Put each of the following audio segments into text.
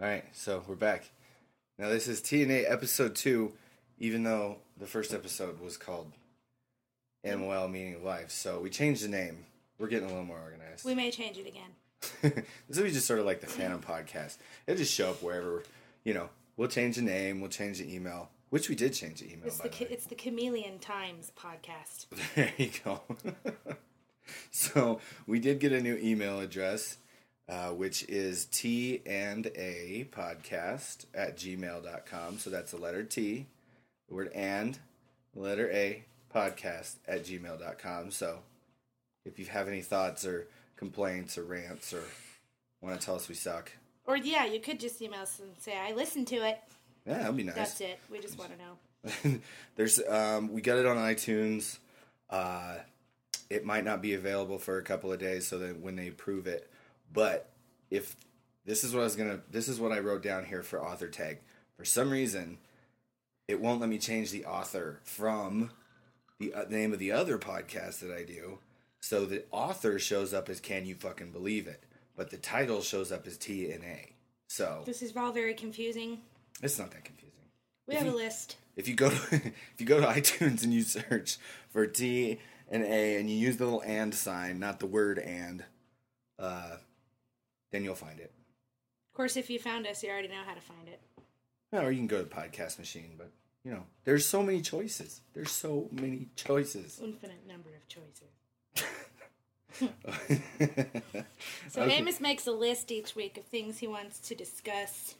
All right, so we're back. Now this is TNA episode two, even though the first episode was called MOL Meaning of Life. So we changed the name. We're getting a little more organized. We may change it again. this will be just sort of like the Phantom podcast. It'll just show up wherever, you know. We'll change the name. We'll change the email, which we did change the email. It's the the it's the Chameleon Times podcast. There you go. so we did get a new email address, uh, which is T and A podcast at gmail.com. So that's the letter T, the word and, the letter A podcast at gmail.com. So if you have any thoughts or complaints or rants or want to tell us we suck, Or yeah, you could just email us and say I listened to it. yeah, that'd be nice. That's it. We just want to know. There's um, we got it on iTunes. Uh, it might not be available for a couple of days, so that when they approve it, but if this is what I was gonna, this is what I wrote down here for author tag. For some reason, it won't let me change the author from the uh, name of the other podcast that I do. So the author shows up as "Can you fucking believe it?" but the title shows up as T and A. So This is all very confusing. it's not that confusing We If have a list. if you go to if you go to iTunes and you search for T and A and you use the little and sign, not the word and, uh, then you'll find it. Of course, if you found us, you already know how to find it. Yeah, or you can go to Podcast Machine, but you know, there's so many choices. There's so many choices. Infinite number of choices. okay. So Amos makes a list each week of things he wants to discuss.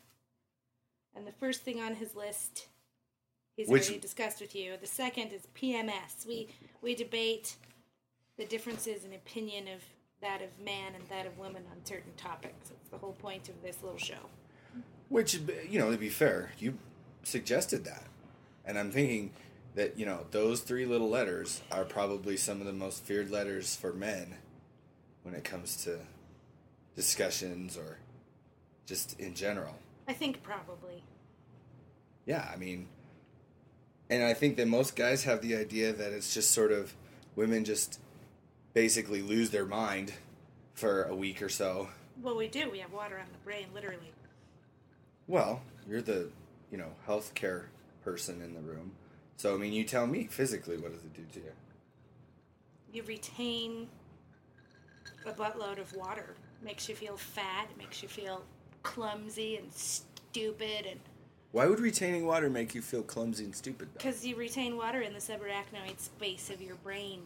And the first thing on his list he's Which- already discussed with you. The second is PMS. We we debate the differences in opinion of that of man and that of women on certain topics. It's the whole point of this little show. Which, you know, to be fair, you suggested that. And I'm thinking that, you know, those three little letters are probably some of the most feared letters for men when it comes to discussions or just in general. I think probably. Yeah, I mean, and I think that most guys have the idea that it's just sort of women just basically lose their mind for a week or so. Well, we do. We have water on the brain, literally. Well, you're the, you know, healthcare person in the room. So, I mean, you tell me physically, what does it do to you? You retain a buttload of water. Makes you feel fat. It makes you feel clumsy and stupid, and Why would retaining water make you feel clumsy and stupid? Because you retain water in the subarachnoid space of your brain.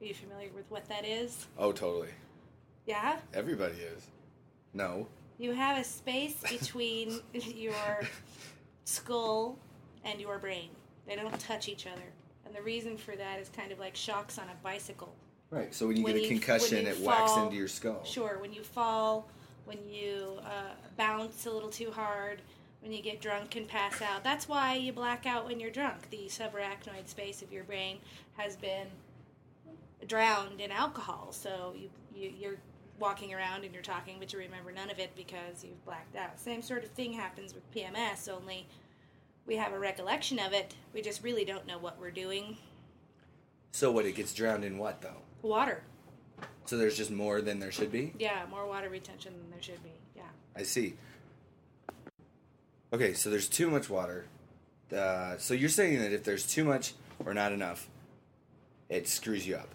Are you familiar with what that is? Oh, totally. Yeah. Everybody is. No. You have a space between your skull and your brain. They don't touch each other. And the reason for that is kind of like shocks on a bicycle. Right. So when you When get a you- concussion, it whacks into your skull. Sure, when you fall, when you uh, bounce a little too hard, when you get drunk and pass out. That's why you black out when you're drunk. The subarachnoid space of your brain has been drowned in alcohol. So you, you you're walking around and you're talking, but you remember none of it because you've blacked out. Same sort of thing happens with PMS, only we have a recollection of it. We just really don't know what we're doing. So what? It gets drowned in what though? Water. So there's just more than there should be. Yeah, more water retention than there should be. Yeah. I see. Okay, so there's too much water. Uh, so you're saying that if there's too much or not enough, it screws you up.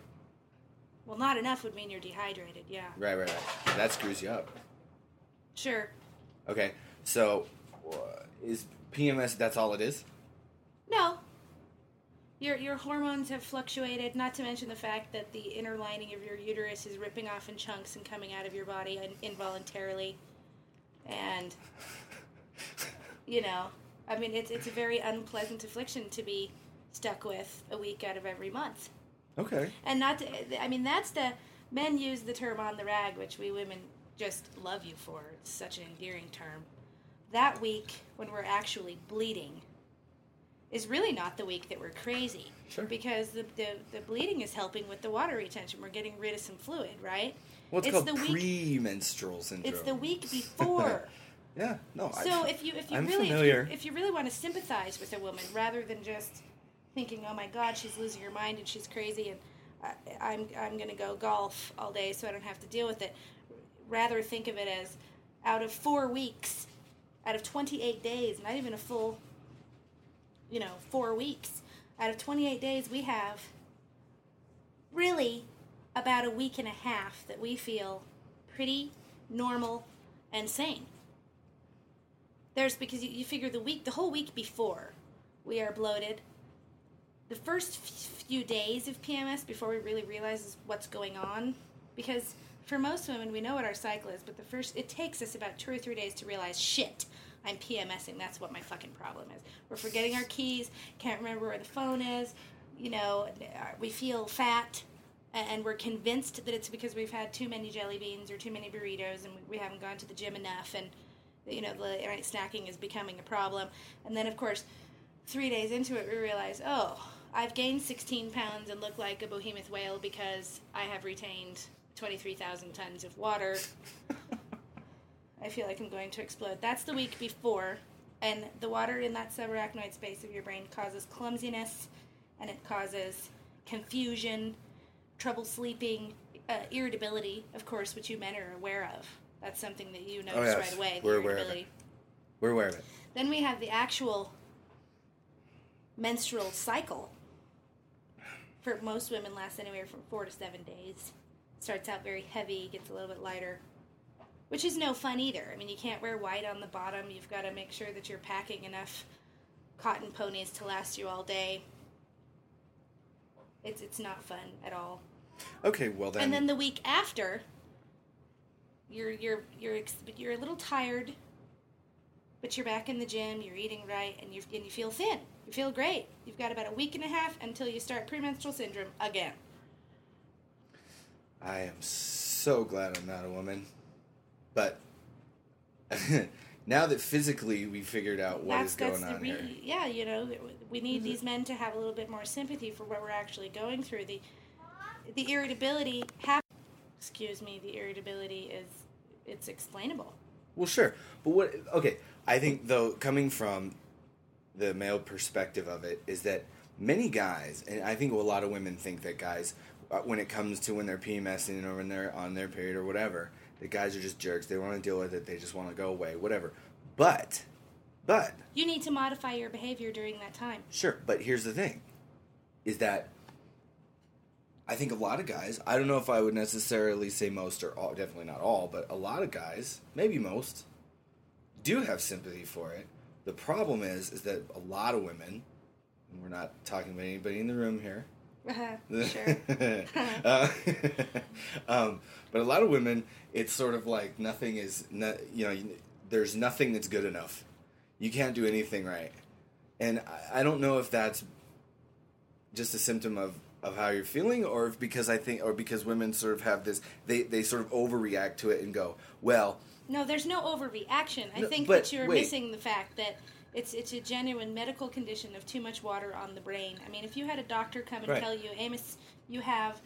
Well, not enough would mean you're dehydrated. Yeah. Right, right, right. That screws you up. Sure. Okay, so uh, is PMS? That's all it is. No. Your your hormones have fluctuated. Not to mention the fact that the inner lining of your uterus is ripping off in chunks and coming out of your body in- involuntarily, and you know, I mean, it's it's a very unpleasant affliction to be stuck with a week out of every month. Okay. And not to, I mean, that's the men use the term on the rag, which we women just love you for. It's such an endearing term. That week when we're actually bleeding is really not the week that we're crazy. Sure. Because the, the, the bleeding is helping with the water retention. We're getting rid of some fluid, right? Well, it's, It's called the week- premenstrual syndrome. It's the week before. Yeah. No. So I, if you if you I'm really if you, if you really want to sympathize with a woman rather than just thinking, oh my God, she's losing her mind and she's crazy and I, I'm I'm going to go golf all day so I don't have to deal with it. Rather think of it as out of four weeks, out of 28 days, not even a full, you know, four weeks, out of 28 days, we have really about a week and a half that we feel pretty normal and sane. There's because you, you figure the week, the whole week before, we are bloated. The first few days of PMS before we really realize what's going on, because for most women we know what our cycle is, but the first it takes us about two or three days to realize shit. I'm PMSing. That's what my fucking problem is. We're forgetting our keys. Can't remember where the phone is. You know, uh, we feel fat and we're convinced that it's because we've had too many jelly beans or too many burritos and we haven't gone to the gym enough and you know the snacking is becoming a problem and then of course three days into it we realize oh i've gained 16 pounds and look like a behemoth whale because i have retained 23000 tons of water i feel like i'm going to explode that's the week before and the water in that subarachnoid space of your brain causes clumsiness and it causes confusion trouble sleeping, uh, irritability, of course, which you men are aware of. That's something that you notice oh, yes. right away. We're aware of it. We're aware of it. Then we have the actual menstrual cycle. For most women, lasts anywhere from four to seven days. Starts out very heavy, gets a little bit lighter, which is no fun either. I mean, you can't wear white on the bottom. You've got to make sure that you're packing enough cotton ponies to last you all day. It's it's not fun at all. Okay, well then. And then the week after, you're you're you're you're a little tired, but you're back in the gym. You're eating right, and you and you feel thin. You feel great. You've got about a week and a half until you start premenstrual syndrome again. I am so glad I'm not a woman, but now that physically we figured out what that's, is going on re- here. Yeah, you know, we need these men to have a little bit more sympathy for what we're actually going through. The the irritability have excuse me, the irritability is it's explainable. Well, sure. But what okay, I think though coming from the male perspective of it is that many guys and I think a lot of women think that guys uh, when it comes to when they're PMSing or when they're on their period or whatever, the guys are just jerks. They want to deal with it. They just want to go away, whatever. But, but you need to modify your behavior during that time. Sure, but here's the thing: is that I think a lot of guys. I don't know if I would necessarily say most or all. Definitely not all, but a lot of guys, maybe most, do have sympathy for it. The problem is, is that a lot of women. we're not talking about anybody in the room here uh-huh, sure. uh, um, but a lot of women, it's sort of like nothing is, no, you know, there's nothing that's good enough. You can't do anything right, and I, I don't know if that's just a symptom of of how you're feeling, or because I think, or because women sort of have this, they they sort of overreact to it and go, well. No, there's no overreaction. I no, think that you're wait. missing the fact that it's it's a genuine medical condition of too much water on the brain. I mean, if you had a doctor come and right. tell you, Amos, you have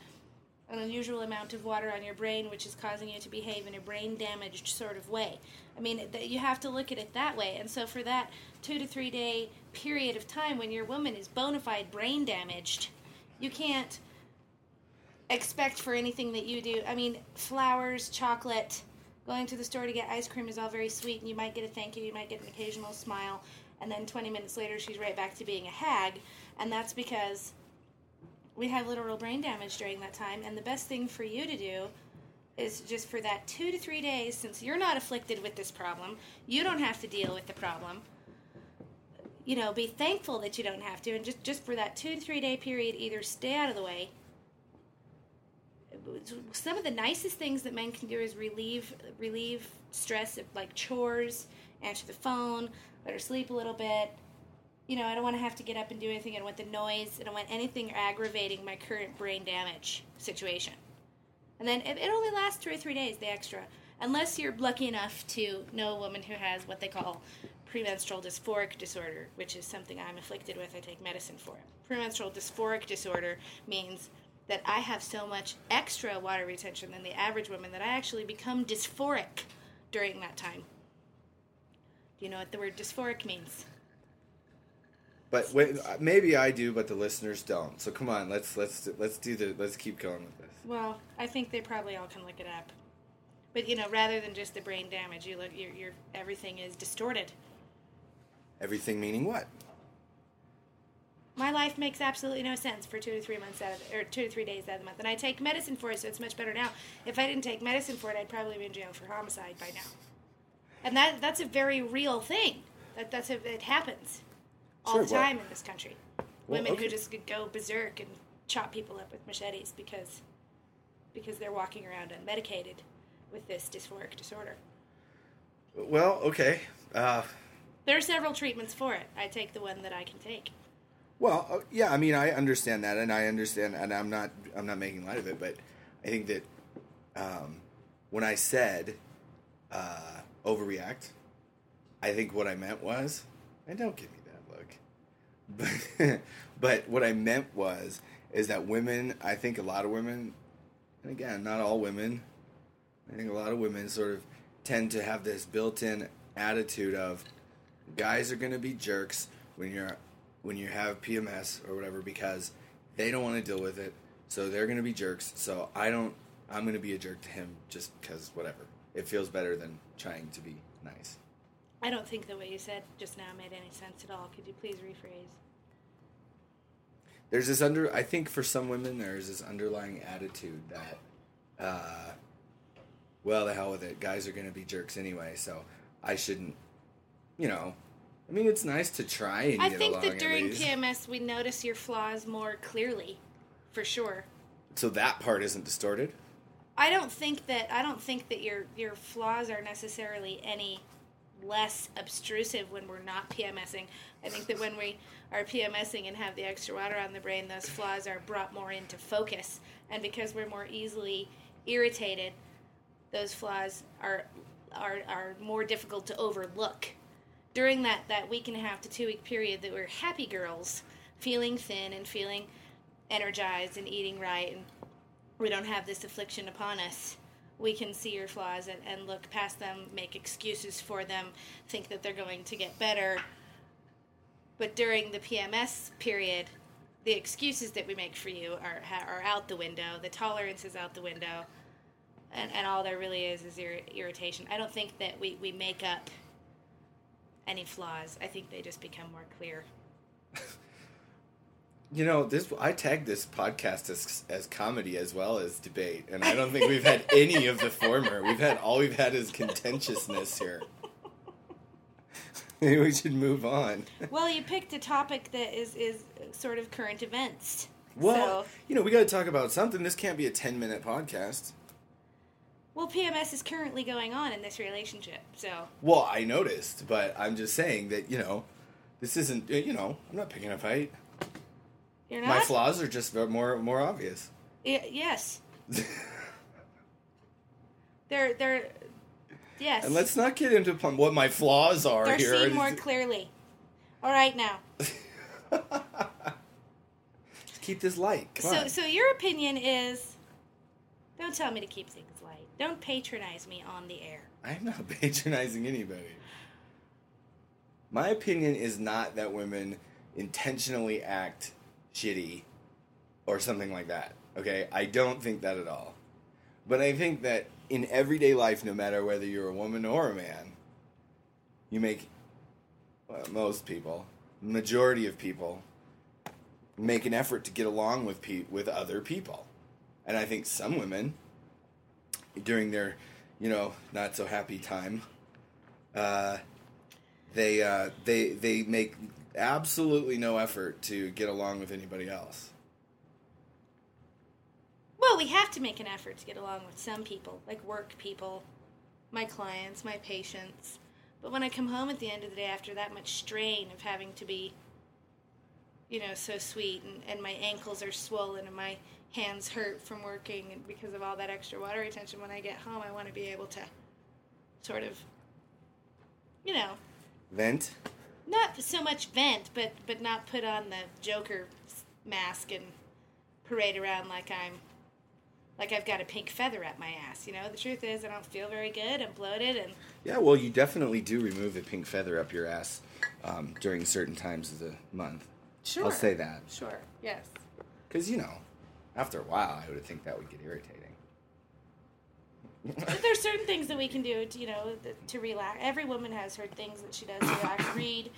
an unusual amount of water on your brain, which is causing you to behave in a brain damaged sort of way. I mean, you have to look at it that way. And so, for that two to three day period of time when your woman is bona fide brain damaged, you can't expect for anything that you do. I mean, flowers, chocolate, Going to the store to get ice cream is all very sweet, and you might get a thank you, you might get an occasional smile, and then 20 minutes later, she's right back to being a hag, and that's because we have literal brain damage during that time. And the best thing for you to do is just for that two to three days, since you're not afflicted with this problem, you don't have to deal with the problem. You know, be thankful that you don't have to, and just just for that two to three day period, either stay out of the way some of the nicest things that men can do is relieve relieve stress of like chores, answer the phone, let her sleep a little bit. You know, I don't want to have to get up and do anything. I don't want the noise. I don't want anything aggravating my current brain damage situation. And then it, it only lasts two or three days, the extra. Unless you're lucky enough to know a woman who has what they call premenstrual dysphoric disorder, which is something I'm afflicted with. I take medicine for it. Premenstrual dysphoric disorder means that I have so much extra water retention than the average woman that I actually become dysphoric during that time. Do you know what the word dysphoric means? But wait, maybe I do, but the listeners don't. So come on, let's let's let's do the let's keep going with this. Well, I think they probably all can look it up. But you know, rather than just the brain damage, you look, your your everything is distorted. Everything meaning what? My life makes absolutely no sense for two to three months out of or two to three days out of the month, and I take medicine for it, so it's much better now. If I didn't take medicine for it, I'd probably be in jail for homicide by now. And that that's a very real thing. That that's a, it happens all Sure, the well- time in this country. Well, Women okay. who just could go berserk and chop people up with machetes because because they're walking around unmedicated with this dysphoric disorder. Well, okay. Uh, There are several treatments for it. I take the one that I can take. Well, uh, yeah, I mean, I understand that, and I understand, and I'm not, I'm not making light of it, but I think that um, when I said uh, overreact, I think what I meant was, and don't give me that look, but, but what I meant was, is that women, I think a lot of women, and again, not all women, I think a lot of women sort of tend to have this built-in attitude of guys are going to be jerks when you're when you have PMS or whatever because they don't want to deal with it, so they're going to be jerks. So I don't. I'm going to be a jerk to him just because whatever. It feels better than trying to be nice. I don't think the way you said just now made any sense at all. Could you please rephrase? There's this under. I think for some women, there's this underlying attitude that, uh, well, the hell with it. Guys are going to be jerks anyway, so I shouldn't. You know, I mean, it's nice to try and I get think along that during. PMS we notice your flaws more clearly, for sure. So that part isn't distorted. I don't think that I don't think that your your flaws are necessarily any less obtrusive when we're not PMSing. I think that when we are PMSing and have the extra water on the brain, those flaws are brought more into focus, and because we're more easily irritated, those flaws are are are more difficult to overlook. During that that week and a half to two week period that we're happy girls, feeling thin and feeling energized and eating right and we don't have this affliction upon us. We can see your flaws and, and look past them, make excuses for them, think that they're going to get better. But during the PMS period, the excuses that we make for you are, are out the window. The tolerance is out the window. And, and all there really is is ir- irritation. I don't think that we, we make up any flaws. I think they just become more clear. You know, this I tagged this podcast as as comedy as well as debate, and I don't think we've had any of the former. We've had all we've had is contentiousness here. Maybe we should move on. Well, you picked a topic that is, is sort of current events. Well, So- you know, we got to talk about something. This can't be a ten minute podcast. Well, PMS is currently going on in this relationship, so Well, I noticed, but I'm just saying that you know, this isn't. Uh, you know, I'm not picking a fight. you're not. My flaws are just more more obvious. Y- yes, they're they're yes. And let's not get into what my flaws are they're here. seen more clearly. All right, now. Just keep this light. Come So on. so your opinion is, don't tell me to keep things. Don't patronize me on the air. I'm not patronizing anybody. My opinion is not that women intentionally act shitty or something like that. Okay? I don't think that at all. But I think that in everyday life, no matter whether you're a woman or a man, you make well, most people, majority of people, make an effort to get along with pe- with other people. And I think some women during their, you know, not so happy time, uh, they uh, they they make absolutely no effort to get along with anybody else. Well, we have to make an effort to get along with some people, like work people, my clients, my patients. But when I come home at the end of the day after that much strain of having to be, you know, so sweet and, and my ankles are swollen and my hands hurt from working and because of all that extra water retention, when I get home, I want to be able to sort of, you know, Vent. not so much vent, but but not put on the Joker mask and parade around like I'm like I've got a pink feather up my ass. You know, the truth is I don't feel very good. I'm bloated, and Yeah, well, you definitely do remove the pink feather up your ass um, during certain times of the month. sure, I'll say that Sure, yes. because you know, after a while, I would think that would get irritating. there's certain things that we can do, to, you know, to relax. Every woman has her things that she does to relax. Read,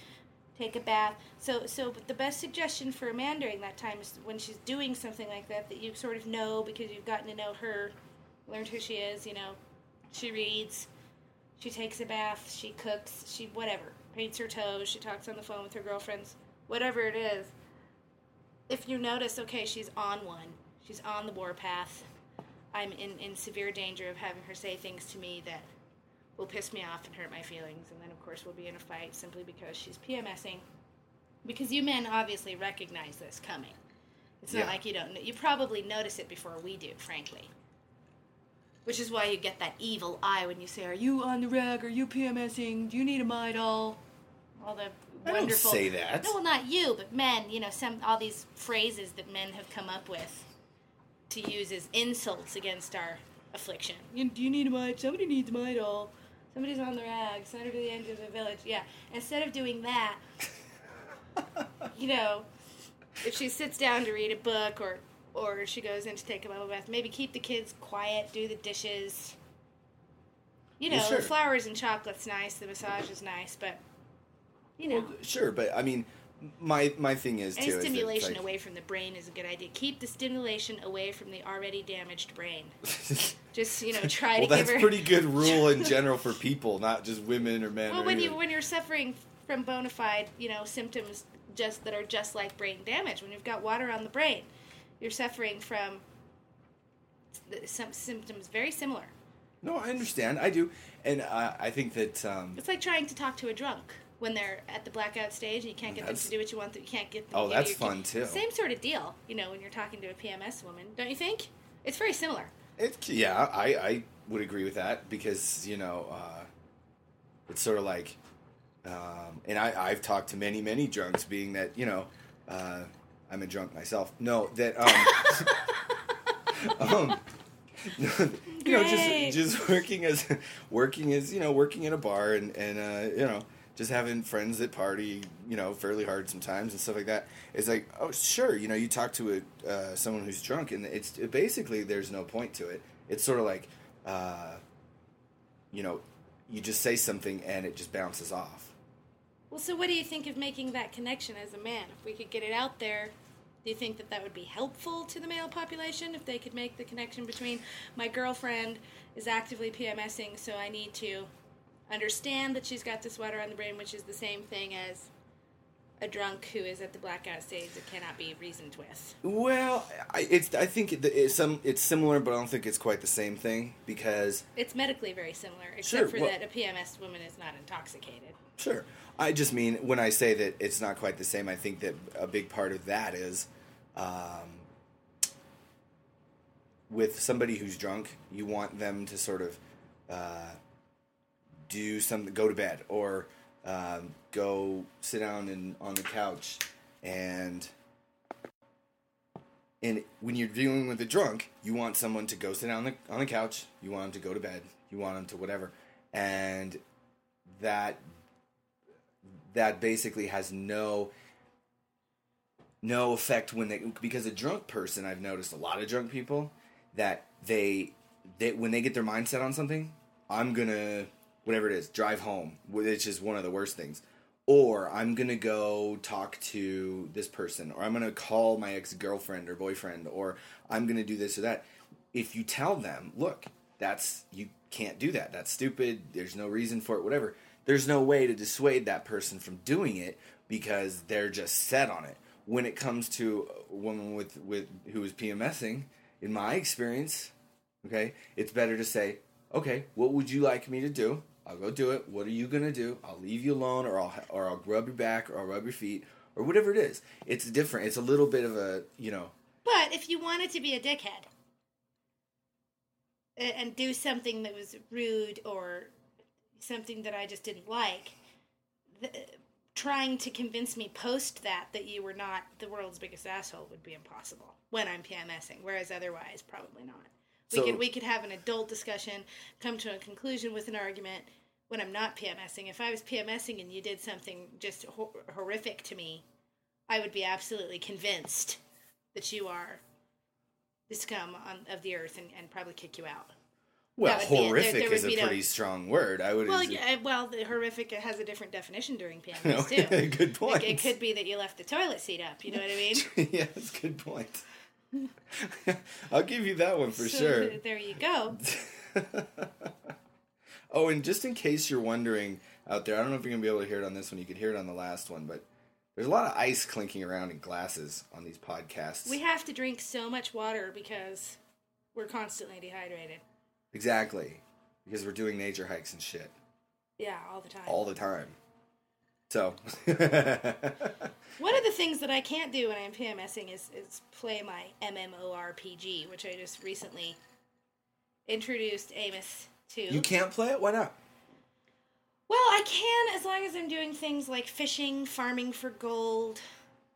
take a bath. So, so but the best suggestion for a man during that time is when she's doing something like that that you sort of know because you've gotten to know her, learned who she is. You know, she reads, she takes a bath, she cooks, she whatever, paints her toes, she talks on the phone with her girlfriends, whatever it is. If you notice, okay, she's on one, she's on the warpath. I'm in, in severe danger of having her say things to me that will piss me off and hurt my feelings, and then of course we'll be in a fight simply because she's PMSing. Because you men obviously recognize this coming. It's not Yeah. like you don't. know. You probably notice it before we do, frankly. Which is why you get that evil eye when you say, "Are you on the rag? Are you PMSing? Do you need a Midol?" All the wonderful. I don't wonderful. say that. No, well, not you, but men. You know, some all these phrases that men have come up with to use as insults against our affliction. You, do you need a mite? Somebody needs a Midol. Somebody's on the rag. Somebody to the end of the village. Yeah. Instead of doing that, you know, if she sits down to read a book or or she goes in to take a bubble bath, maybe keep the kids quiet, do the dishes. You know, Well, sure. the flowers and chocolate's nice, the massage is nice, but you know, Well, sure, but I mean, my my thing is too. is stimulation like- away from the brain is a good idea. Keep the stimulation away from the already damaged brain. Just you know, try well, that's her. pretty good rule in general for people, not just women or men. Well, or when you when you're suffering from bona fide, you know, symptoms just that are just like brain damage, when you've got water on the brain, you're suffering from some symptoms very similar. no, I understand. I do, and I I think that um, It's like trying to talk to a drunk when they're at the blackout stage and you can't get them to do what you want. You can't get them. Oh, that's fun, too. Same sort of deal, you know, when you're talking to a PMS woman, don't you think? It's very similar. it, yeah, I I would agree with that because you know uh, it's sort of like, um, and I I've talked to many many drunks, being that you know uh, I'm a drunk myself. No, that um, um you know just just working as working as you know working in a bar and and uh, you know just having friends that party you know fairly hard sometimes and stuff like that. It's like oh sure you know you talk to a uh, someone who's drunk and it's it basically there's no point to it. It's sort of like uh, you know you just say something and it just bounces off. Well, so what do you think of making that connection as a man? If we could get it out there, do you think that that would be helpful to the male population if they could make the connection between my girlfriend is actively PMSing, so I need to understand that she's got the sweater on the brain, which is the same thing as a drunk who is at the blackout stage that cannot be reasoned with. well I, it's I think it, it's some it's similar but I don't think it's quite the same thing because It's medically very similar, except Sure, for well- that a PMS woman is not intoxicated. Sure. I just mean when I say that it's not quite the same, I think that a big part of that is um, with somebody who's drunk, you want them to sort of uh, do something, go to bed, or um, go sit down and on the couch, and and when you're dealing with a drunk, you want someone to go sit down on the, on the couch, you want them to go to bed, you want them to whatever, and that that basically has no no effect when they because a drunk person I've noticed a lot of drunk people that they they when they get their mindset on something I'm gonna whatever it is drive home which is one of the worst things. Or I'm gonna go talk to this person or I'm gonna call my ex girlfriend or boyfriend or I'm gonna do this or that. If you tell them look that's you can't do that. That's stupid. There's no reason for it whatever there's no way to dissuade that person from doing it because they're just set on it. When it comes to a woman with with who is PMSing in my experience okay it's better to say okay what would you like me to do I'll go do it what are you gonna do I'll leave you alone or I'll or I'll rub your back or I'll rub your feet or whatever it is it's different it's a little bit of a you know But if you wanted to be a dickhead and do something that was rude or something that I just didn't like, th- trying to convince me post that that you were not the world's biggest asshole would be impossible when I'm PMSing. Whereas otherwise, probably not. We So- could we could have an adult discussion, come to a conclusion with an argument. When I'm not PMSing, if I was PMSing and you did something just hor- horrific to me, I would be absolutely convinced that you are the scum on, of the earth and, and probably kick you out. Well, would be. There- horrific there is a be no- pretty strong word. I would. Well, yeah, well, the horrific has a different definition during PMS too. Good point. Like, it could be that you left the toilet seat up. You know what I mean? yeah, that's a good point. I'll give you that one for So, sure. There you go. Oh, and just in case you're wondering out there, I don't know if you're gonna be able to hear it on this one. You could hear it on the last one, but there's a lot of ice clinking around in glasses on these podcasts. We have to drink so much water because we're constantly dehydrated. exactly because we're doing nature hikes and shit Yeah, all the time. all the time. So, One of the things that I can't do when I'm PMSing is, is play my MMORPG, which I just recently introduced Amos to. you can't play it. Why not? Well, I can as long as I'm doing things like fishing, farming for gold,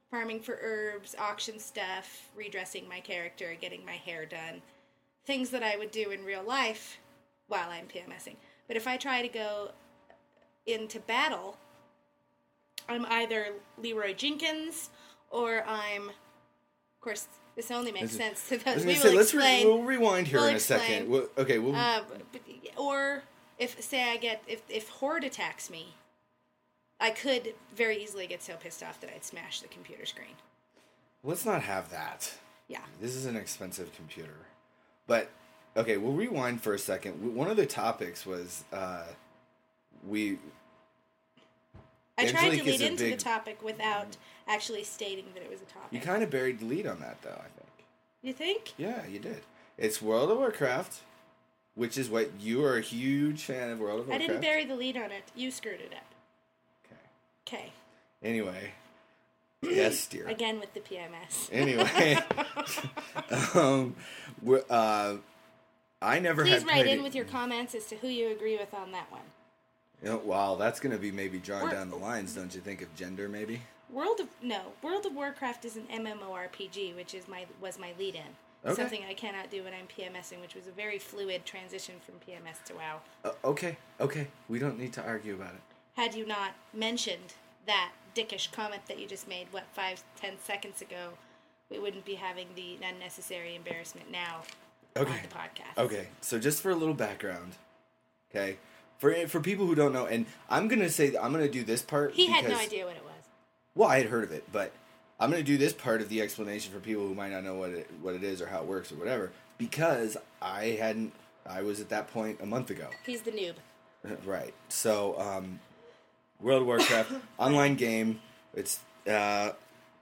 farming for herbs, auction stuff, redressing my character, getting my hair done. Things that I would do in real life while I'm PMSing. But if I try to go into battle, I'm either Leeroy Jenkins or I'm. Of course, this only makes sense to those. We gonna say will let's re- explain. we'll rewind here We'll in a second. We'll, okay, we'll, Uh, but, or if say I get if if horde attacks me, I could very easily get so pissed off that I'd smash the computer screen. let's not have that. Yeah. This is an expensive computer. But okay, we'll rewind for a second. One of the topics was uh, we I tried to lead into big- the topic without actually stating that it was a topic. you kind of buried the lead on that though. I think. You think? Yeah, you did. It's World of Warcraft, which is what you are a huge fan of World of Warcraft. I didn't bury the lead on it. You screwed it up. Okay. Okay. Anyway. yes, dear. Again with the PMS. Anyway, um, uh, I never Please write in it- with your comments as to who you agree with on that one. You know, wow, that's going to be maybe drawn down the lines, don't you think? Of gender, maybe. World of no, World of Warcraft is an MMORPG, which is my was my lead in. Okay. Something I cannot do when I'm PMSing, which was a very fluid transition from PMS to WoW. Uh, okay, okay. We don't need to argue about it. Had you not mentioned that dickish comment that you just made, what five, ten seconds ago, we wouldn't be having the unnecessary embarrassment now Okay. on the podcast. Okay, so just for a little background, okay, for for people who don't know, and I'm gonna say I'm gonna do this part. He had no idea what it was. Well, I had heard of it, but I'm going to do this part of the explanation for people who might not know what it what it is or how it works or whatever because I hadn't. I was at that point a month ago. He's the noob. Right. So, um, World of Warcraft online game. It's uh,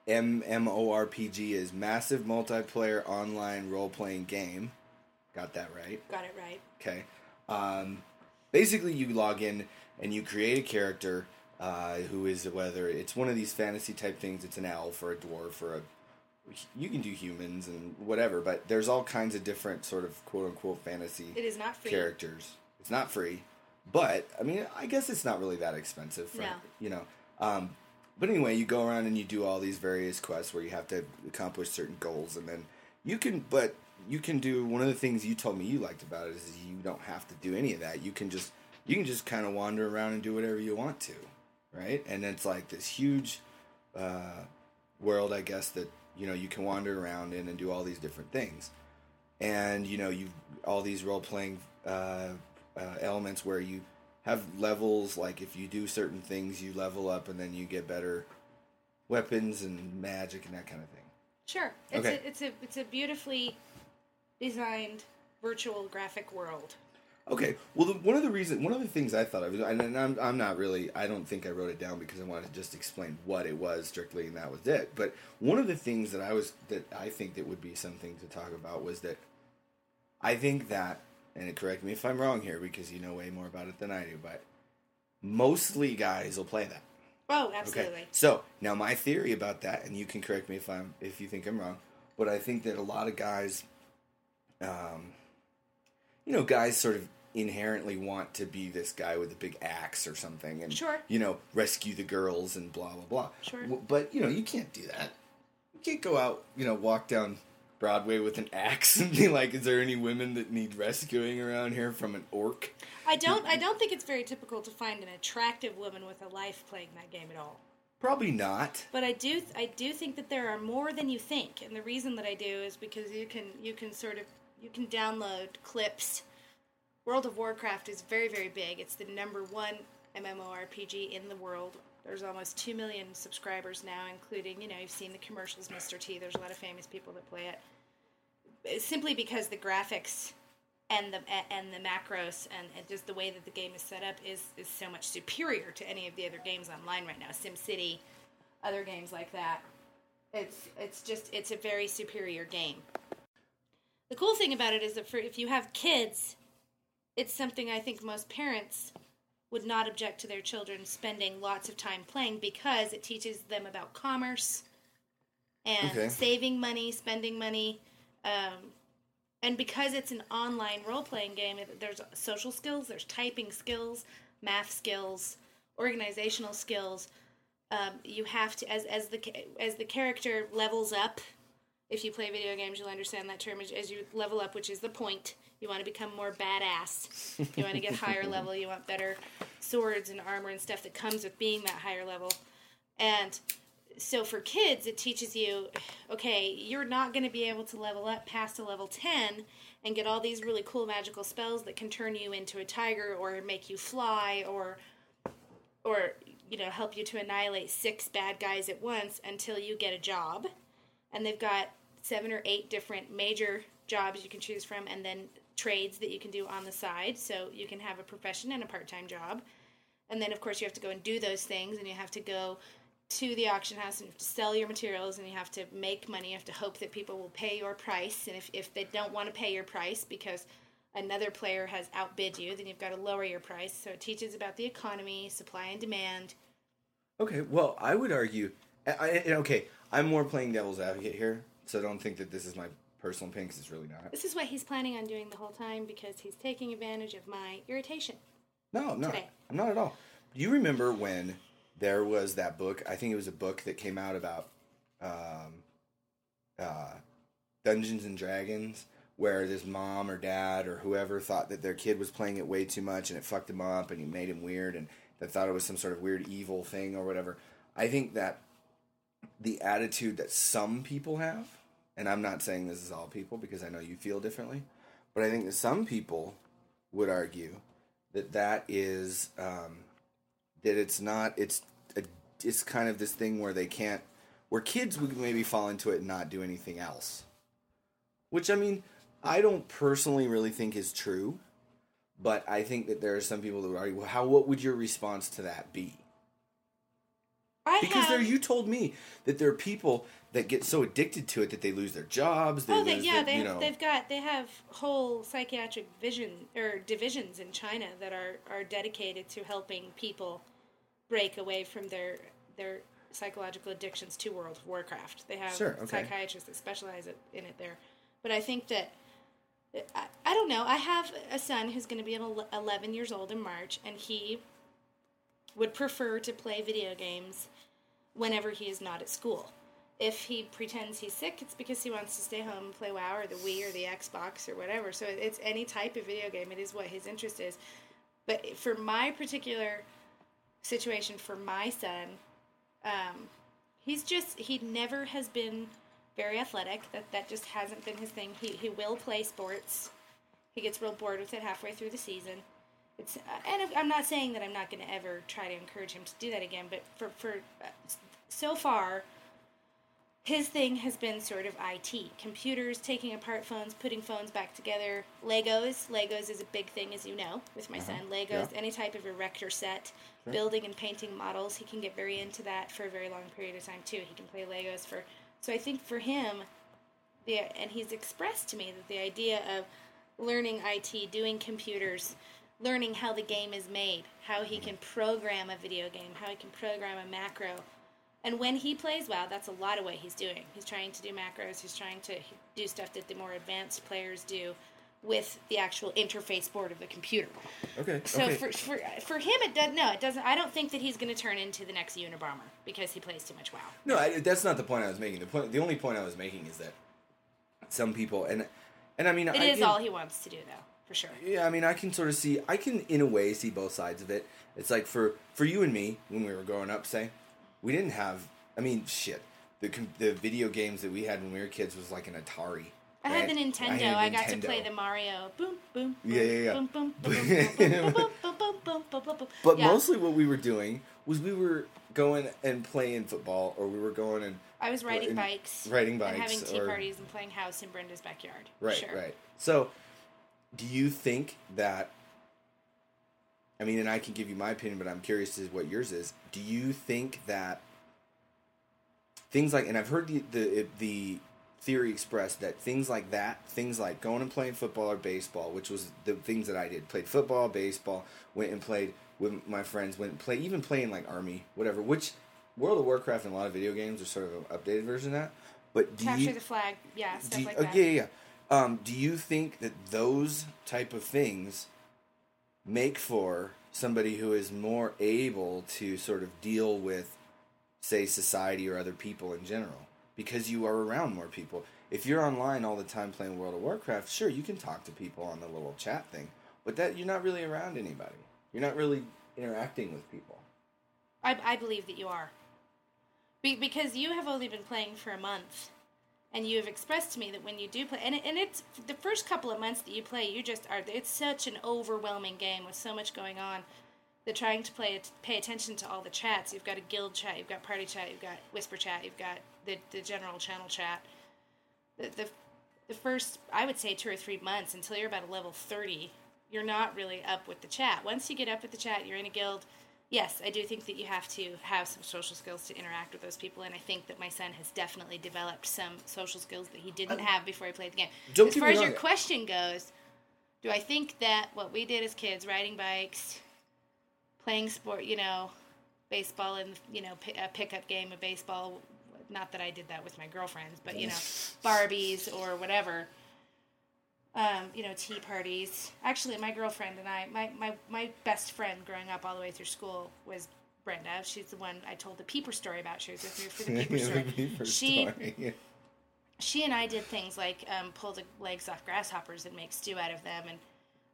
MMORPG is massive multiplayer online role playing game. Got that right? Got it right. Okay. Um, basically, you log in and you create a character uh, who is whether it's one of these fantasy type things. It's an elf or a dwarf or a. You can do humans and whatever, but there's all kinds of different sort of quote unquote fantasy It is not free. characters. It's not free, but I mean, I guess it's not really that expensive. For, No. You know. Um, but anyway, you go around and you do all these various quests where you have to accomplish certain goals, and then you can. But you can do one of the things you told me you liked about it is you don't have to do any of that. You can just you can just kind of wander around and do whatever you want to, right? And it's like this huge uh, world, I guess that you know you can wander around in and do all these different things and you know you all these role playing uh, uh, elements where you have levels like if you do certain things you level up and then you get better weapons and magic and that kind of thing Sure. It's Okay. a it's a it's a beautifully designed virtual graphic world. okay well the, one of the reasons one of the things i thought of and, and I'm, I'm not really i don't think i wrote it down because i wanted to just explain what it was strictly and that was it but one of the things that i was that i think that would be something to talk about was that i think that and correct me if i'm wrong here because you know way more about it than i do but mostly guys will play that Oh, absolutely. Okay. So now my theory about that, and you can correct me if I'm if you think I'm wrong, but I think that a lot of guys, um, you know, guys sort of inherently want to be this guy with a big axe or something, and Sure. you know, rescue the girls and blah blah blah. Sure. W- But you know, you can't do that. You can't go out, you know, walk down Broadway with an axe and be like, "Is there any women that need rescuing around here from an orc?" I don't I don't think it's very typical to find an attractive woman with a life playing that game at all. Probably not. But I do I do think that there are more than you think, and the reason that I do is because you can you can sort of you can download clips World of Warcraft is very, very big. It's the number one MMORPG in the world. There's almost 2 million subscribers now, including, you know, you've seen the commercials, Mr. T. There's a lot of famous people that play it. It's simply because the graphics and the and the macros and, and just the way that the game is set up is, is so much superior to any of the other games online right now. SimCity, other games like that. It's it's just it's a very superior game. The cool thing about it is that for if you have kids, it's something I think most parents would not object to their children spending lots of time playing because it teaches them about commerce and Okay. saving money, spending money, um, and because it's an online role playing game, there's social skills, there's typing skills, math skills, organizational skills. Um, you have to as as the as the character levels up. If you play video games, you'll understand that term. As, you level up, which is the point, you want to become more badass. You want to get higher level. You want better swords and armor and stuff that comes with being that higher level. And so for kids, it teaches you, okay, you're not going to be able to level up past a level 10 and get all these really cool magical spells that can turn you into a tiger or make you fly or or you know help you to annihilate six bad guys at once until you get a job and they've got seven or eight different major jobs you can choose from and then trades that you can do on the side. So you can have a profession and a part-time job. And then of course you have to go and do those things and you have to go to the auction house and you have to sell your materials and you have to make money. You have to hope that people will pay your price. And if, if they don't want to pay your price because another player has outbid you then you've got to lower your price. So it teaches about the economy supply and demand. Okay, well, I would argue. I, I, okay, I'm more playing devil's advocate here, so I don't think that this is my personal pain opinion 'cause it's really not. this is what he's planning on doing the whole time because he's taking advantage of my irritation No, not. Today. I'm not at all. Do you remember when there was that book? I think it was a book that came out about um, uh, Dungeons and Dragons, where this mom or dad or whoever thought that their kid was playing it way too much and it fucked him up and he made him weird and they thought it was some sort of weird evil thing or whatever. I think that the attitude that some people have, and I'm not saying this is all people because I know you feel differently, but I think that some people would argue that that is um, that it's not it's a, it's kind of this thing where they can't where kids would maybe fall into it and not do anything else. Which i mean i don't personally really think is true but i think that there are some people that would argue well how what would your response to that be? I because have, there you told me that there are people that get so addicted to it that they lose their jobs they oh, they, lose yeah, their, they, you know they've got they have whole psychiatric vision or divisions in China that are are dedicated to helping people break away from their their psychological addictions to World of Warcraft. They have Sure, okay. psychiatrists that specialize in it there. But I think that I, I don't know. I have a son who's going to be ele- 11 years old in March, and he would prefer to play video games whenever he is not at school. If he pretends he's sick, it's because he wants to stay home and play WoW or the Wii or the Xbox or whatever. So it's any type of video game. It is what his interest is. But for my particular situation, for my son, um, he's just he never has been very athletic. That that just hasn't been his thing. He he will play sports. He gets real bored with it halfway through the season. It's and I'm not saying that I'm not going to ever try to encourage him to do that again. But for for uh, so far, his thing has been sort of IT, computers, taking apart phones, putting phones back together. Legos, Legos is a big thing, as you know, with my uh-huh. son. Legos, Yeah. any type of erector set, building and painting models. He can get very into that for a very long period of time too. He can play Legos for. So I think for him, the and he's expressed to me that the idea of learning IT, doing computers, learning how the game is made, how he mm-hmm. can program a video game, how he can program a macro. And when he plays WoW, that's a lot of what he's doing. He's trying to do macros, he's trying to do stuff that the more advanced players do with the actual interface board of the computer. okay So okay. for, for for him, it does no, it doesn't. I don't think that he's going to turn into the next Unabomber because he plays too much WoW. No, I, that's not the point I was making. The point, the only point I was making is that some people, and and I mean, It I is can- all he wants to do, though, for sure. Yeah, I mean, I can sort of see. I can, in a way, see both sides of it. It's like for for you and me when we were growing up. Say, we didn't have. I mean, shit. The the video games that we had when we were kids was like an Atari. I had the Nintendo. I, got to play the Mario. Boom, boom. Yeah, yeah, yeah. Boom, boom, boom, boom, But mostly what we were doing was we were going and playing football, or we were going and I was riding bikes, riding bikes, having tea parties, and playing house in Brenda's backyard. Right, right. So, do you think that I mean, and I can give you my opinion, but I'm curious as what yours is. Do you think that things like, and I've heard the the the theory expressed that things like that, things like going and playing football or baseball, which was the things that I did, played football, baseball, went and played with my friends, went and play, even playing like army, whatever. Which World of Warcraft and a lot of video games are sort of an updated version of that. But do Capture you, the flag. Yeah, stuff you, like oh, that. yeah, yeah, yeah. Um, do you think that those type of things make for somebody who is more able to sort of deal with, say, society or other people in general? Because you are around more people. If you're online all the time playing World of Warcraft, sure, you can talk to people on the little chat thing, but that you're not really around anybody. You're not really interacting with people. I, I believe that you are. Be, because you have only been playing for a month, and you have expressed to me that when you do play, and, it, and it's the first couple of months that you play, you just are. It's such an overwhelming game with so much going on. That trying to play, pay attention to all the chats. You've got a guild chat, you've got party chat, you've got whisper chat, you've got the, the general channel chat. The, the the first, I would say, two or three months until you're about a level thirty, you're not really up with the chat. Once you get up with the chat, you're in a guild yes, I do think that you have to have some social skills to interact with those people, and I think that my son has definitely developed some social skills that he didn't have before he played the game. As far as your question goes, do I think that what we did as kids, riding bikes, playing sport, you know, baseball and you know pi- a pickup game of baseball, not that I did that with my girlfriends, but you know, Barbies or whatever um, you know, tea parties. Actually, my girlfriend and I, my, my, my best friend growing up all the way through school was Brenda. She's the one I told the peeper story about. She was with me for the peeper story. Peeper she, story. she and I did things like um, pull the legs off grasshoppers and make stew out of them, and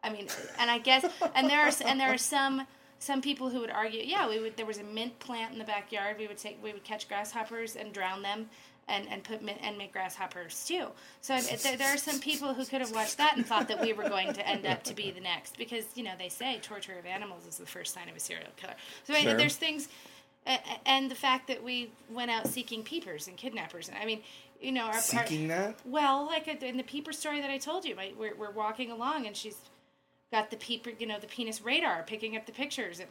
I mean, and I guess, and there are and there are some some people who would argue, yeah, we would. There was a mint plant in the backyard. We would take we would catch grasshoppers and drown them. And, and put and make grasshoppers too. So there, there are some people who could have watched that and thought that we were going to end up to be the next because you know they say torture of animals is the first sign of a serial killer. So I mean, there's things, and the fact that we went out seeking peepers and kidnappers. And I mean, you know, our, our, Seeking that? well, like uh, in the peeper story that I told you, like, we're, we're walking along and she's got the peeper, you know, the penis radar picking up the pictures. And,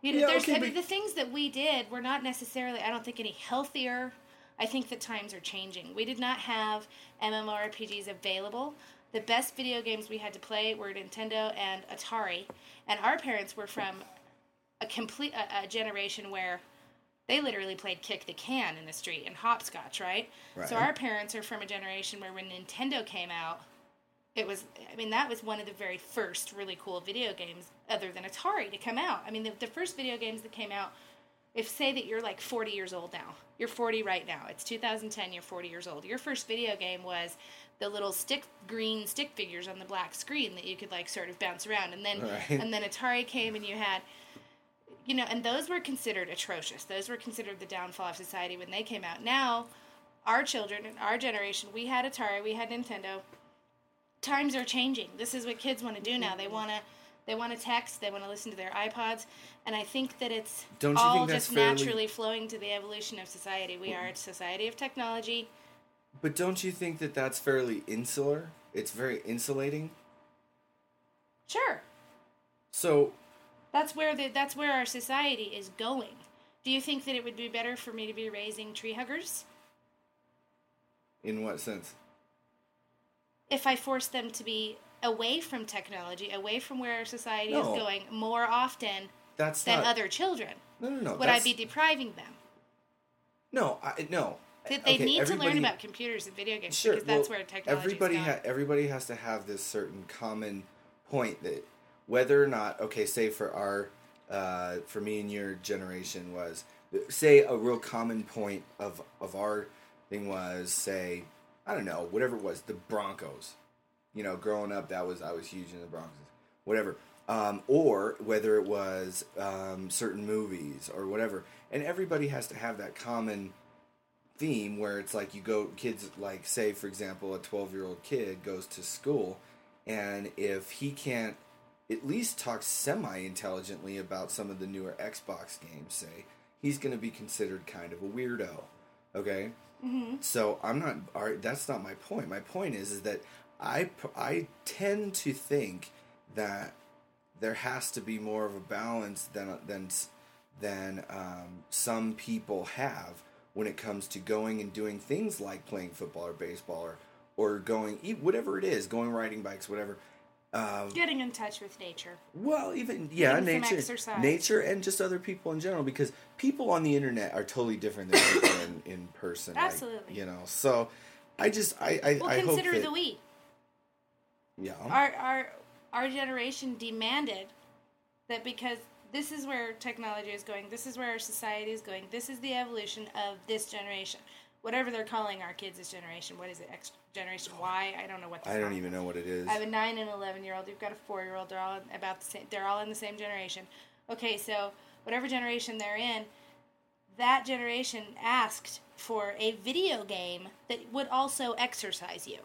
you know, Yeah, there's, okay, I mean, but- the things that we did were not necessarily, I don't think, any healthier. I think that times are changing. We did not have MMORPGs available. The best video games we had to play were Nintendo and Atari. And our parents were from a complete a, a generation where they literally played kick the can in the street and hopscotch, right? So our parents are from a generation where when Nintendo came out, it was I mean that was one of the very first really cool video games other than Atari to come out. I mean the, the first video games that came out if say that you're like 40 years old now. You're 40 right now. It's 2010, you're 40 years old. Your first video game was the little stick green stick figures on the black screen that you could like sort of bounce around and then Right. and then Atari came and you had you know, and those were considered atrocious. Those were considered the downfall of society when they came out. Now, our children, and our generation, we had Atari, we had Nintendo. Times are changing. This is what kids want to do now. They want to, they want to text. They want to listen to their iPods, and I think that it's all just fairly- naturally flowing to the evolution of society. We are a society of technology. But don't you think that that's fairly insular? It's very insulating. Sure, So, that's where the, that's where our society is going. Do you think that it would be better for me to be raising tree huggers? in what sense? if I force them to be away from technology, away from where our society No. is going more often That's than not. other children, no, no, no. would I be depriving them? No, I, no. That they Okay, need to learn about computers and video games Sure, because that's well, where technology everybody is ha- everybody has to have this certain common point that whether or not okay, say for our uh, for me and your generation was say a real common point of of our thing was say I don't know whatever it was the Broncos. You know, growing up, that was I was huge in the Broncos, Whatever. Um, or whether it was um, certain movies or whatever, and everybody has to have that common theme where it's like you go kids like say for example a 12 year old kid goes to school and if he can't at least talk semi intelligently about some of the newer Xbox games say he's going to be considered kind of a weirdo okay Mm-hmm. so I'm not. all right, That's not my point. My point is, is that I I tend to think that there has to be more of a balance than than than um, some people have when it comes to going and doing things like playing football or baseball or or going whatever it is, going riding bikes, whatever. Um, Getting in touch with nature. well, even yeah, Getting nature, exercise. nature, and just other people in general, because people on the internet are totally different than people in, in person. like, Absolutely. you know. So, I just I I, Well, I hope consider the we. Yeah Our our our generation demanded that because this is where technology is going, this is where our society is going, this is the evolution of this generation. Whatever they're calling our kids this generation, what is it? X generation Y? I don't know what. I don't even know what it is. I have a nine and eleven year old. You've got a four year old. They're all about the same. They're all in the same generation. Okay, so whatever generation they're in, that generation asked for a video game that would also exercise you.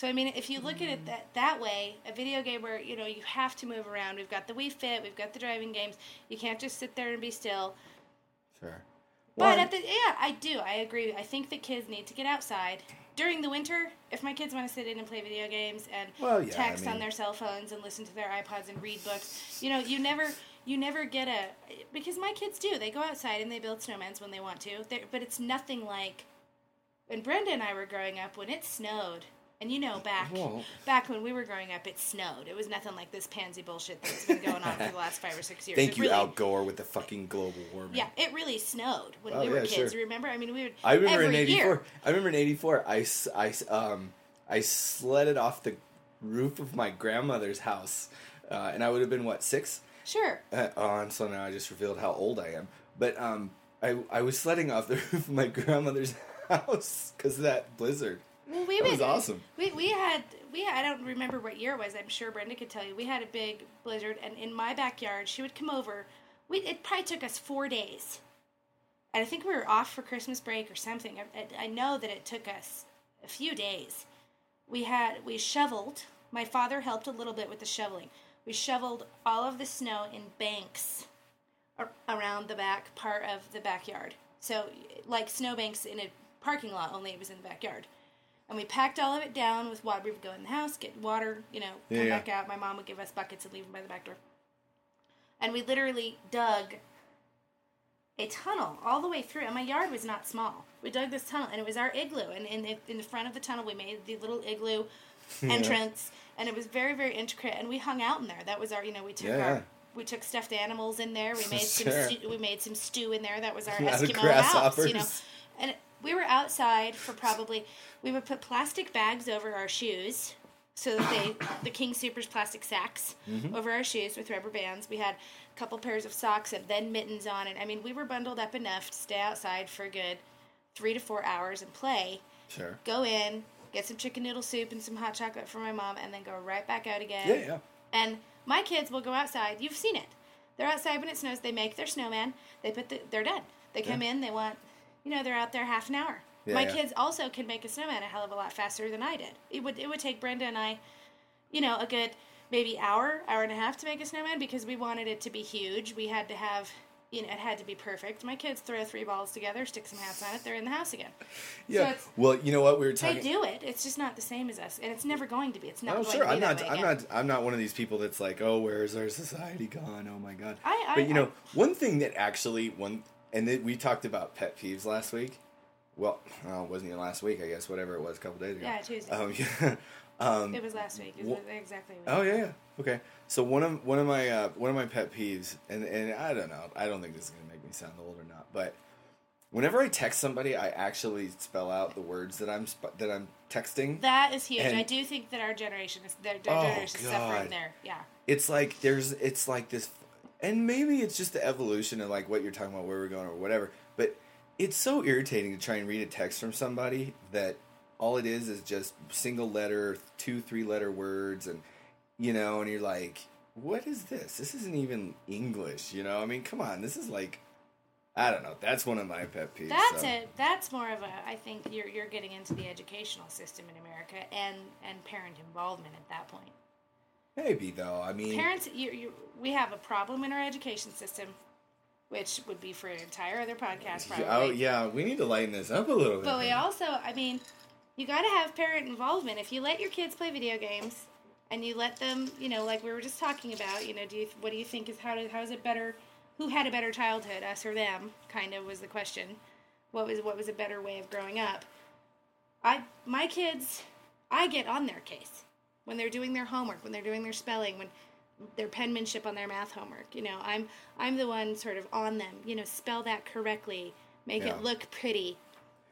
So I mean, if you look at it that that way, a video game where you know you have to move around. We've got the Wii Fit. We've got the driving games. You can't just sit there and be still. sure. But Well, at the yeah, I do. I agree. I think that kids need to get outside during the winter. If my kids want to sit in and play video games and Well, yeah, I text on their cell phones and listen to their iPods and read books, you know, you never you never get a because my kids do. They go outside and they build snowmen when they want to. They're, but it's nothing like when Brenda and I were growing up when it snowed. And you know, back Well- back when we were growing up, it snowed. It was nothing like this pansy bullshit that's been going on for the last five or six years. Thank It you, really- Al Gore, with the fucking global warming. yeah, it really snowed when Oh, we were yeah, kids. sure. Remember? I mean, we would. I remember in '84. I remember in '84. I, I um I sledded off the roof of my grandmother's house, uh, and I would have been what six. sure. Uh, oh, and so now I just revealed how old I am. But um, I I was sledding off the roof of my grandmother's house because of that blizzard. Well, we That was awesome. We we had we I don't remember what year it was. I'm sure Brenda could tell you. We had a big blizzard, and in my backyard, she would come over. We it probably took us four days, and I think we were off for Christmas break or something. I, I, I know that it took us a few days. We had we shoveled. My father helped a little bit with the shoveling. We shoveled all of the snow in banks around the back part of the backyard. So, like snowbanks in a parking lot, only it was in the backyard. And we packed all of it down with water. We would go in the house, get water, you know, come Yeah, yeah. back out. My mom would give us buckets and leave them by the back door. And we literally dug a tunnel all the way through. And my yard was not small. We dug this tunnel, and it was our igloo. And in the, in the front of the tunnel, we made the little igloo entrance, and it was very, very intricate. And we hung out in there. That was our, you know, we took Yeah, our we took stuffed animals in there. We made some stew, we made some stew in there. That was our Eskimo house, you know. And we were outside for probably we would put plastic bags over our shoes so that they the King Supers plastic sacks Mm-hmm. over our shoes with rubber bands. We had a couple pairs of socks and then mittens on and I mean, we were bundled up enough to stay outside for a good three to four hours and play. Sure. Go in, get some chicken noodle soup and some hot chocolate for my mom, and then go right back out again. Yeah, yeah. And my kids will go outside. You've seen it. They're outside when it snows. They make their snowman. They put the. They're done. They come in. They want. You know, they're out there half an hour. Yeah, my yeah. kids also can make a snowman a hell of a lot faster than I did. It would. It would take Brenda and I, you know, a good maybe hour, hour and a half to make a snowman because we wanted it to be huge. We had to have. You know, it had to be perfect. My kids throw three balls together, stick some hats on it, they're in the house again. Yeah. it's- well, you know what we were talking. They do it. It's just not the same as us, and it's never going to be. It's not Oh going sure, to be I'm not. I'm again. not. I'm not one of these people that's like, oh, where's our society gone? Oh my god. I- I- but you know, I- one thing that actually one, and then we talked about pet peeves last week. Well, it wasn't even last week, I guess. Whatever it was, a couple days ago. Yeah, Tuesday. Um, yeah. um, It was last week. Is Wha- it exactly? Oh yeah, yeah. Okay. So one of one of my uh, one of my pet peeves, and and I don't know. I don't think this is gonna make me sound old or not, but whenever I text somebody, I actually spell out the words that I'm sp- that I'm texting. That is huge. And- I do think that our generation is their, their Oh, generation is suffering God. there. Yeah. it's like there's it's like this and maybe it's just the evolution of like what you're talking about where we're going or whatever but it's so irritating to try and read a text from somebody that all it is is just single letter two three letter words and you know and you're like what is this this isn't even english you know i mean come on this is like I don't know. That's one of my pet peeves. That's so. it. That's more of a. I think you're you're getting into the educational system in America and and parent involvement at that point. Maybe though. I mean, Parents, you, you, we have a problem in our education system, which would be for an entire other podcast, oh, probably. oh yeah, we need to lighten this up a little bit. But we also, I mean, you got to have parent involvement. If you let your kids play video games and you let them, you know, like we were just talking about, you know, do you, what do you think is how how is it better? Who had a better childhood, us or them? Kind of was the question. What was what was a better way of growing up? I my kids, I get on their case when they're doing their homework, when they're doing their spelling, when their penmanship on their math homework. You know, I'm I'm the one sort of on them. You know, spell that correctly, make Yeah. it look pretty.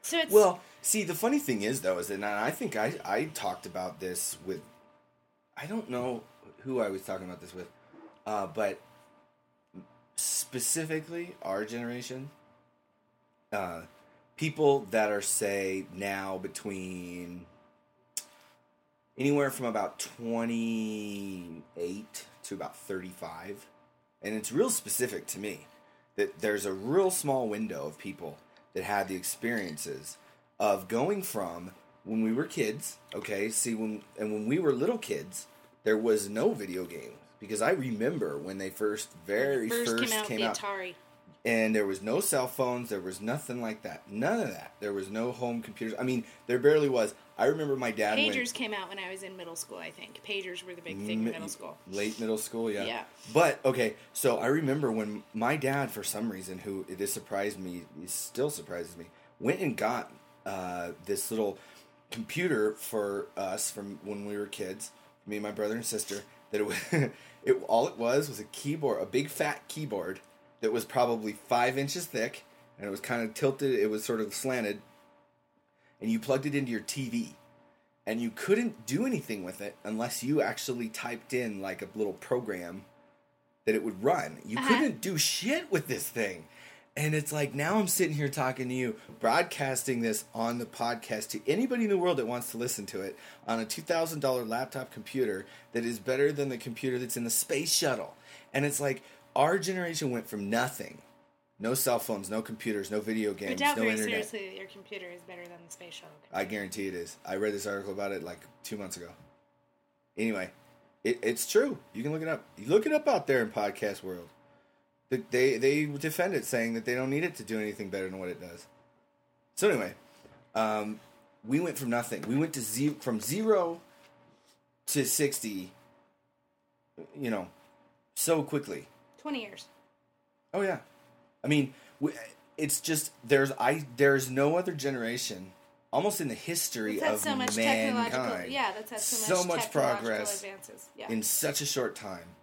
So it's Well, see, the funny thing is though, is that and I think I I talked about this with, I don't know who I was talking about this with, uh, but specifically our generation, uh, people that are say now between anywhere from about twenty eight to about thirty five, and it's real specific to me that there's a real small window of people that had the experiences of going from when we were kids okay? See when and when we were little kids there was no video games because i remember when they first very first, first, came out came out. Atari. and there was no cell phones there was nothing like that. None of that. There was no home computers. I mean there barely was i remember my dad went- Pagers came out when I was in middle school. I think pagers were the big thing in middle school. Late middle school, yeah. Yeah. But okay, so I remember when my dad, for some reason, who this surprised me, still surprises me, went and got uh, this little computer for us from when we were kids, me and my brother and sister. That it was, it all it was was a keyboard, a big fat keyboard that was probably five inches thick, and it was kind of tilted. It was sort of slanted, and you plugged it into your TV and you couldn't do anything with it unless you actually typed in like a little program that it would run. You Uh-huh. couldn't do shit with this thing. And it's like now I'm sitting here talking to you, broadcasting this on the podcast to anybody in the world that wants to listen to it on a $2,000 laptop computer that is better than the computer that's in the space shuttle. And it's like our generation went from nothing no cell phones, no computers, no video I games, doubt no very internet. seriously that your computer is better than the space shuttle. I guarantee it is. I read this article about it like two months ago. Anyway, it, it's true. You can look it up. You look it up out there in podcast world. They, they they defend it, saying that they don't need it to do anything better than what it does. So anyway, um, we went from nothing. We went to zero from zero to sixty. You know, so quickly. Twenty years. Oh yeah, I mean, it's just there's I there's no other generation, almost in the history of so much mankind, Yeah, that's had so much, so much progress advances. Yeah. in such a short time,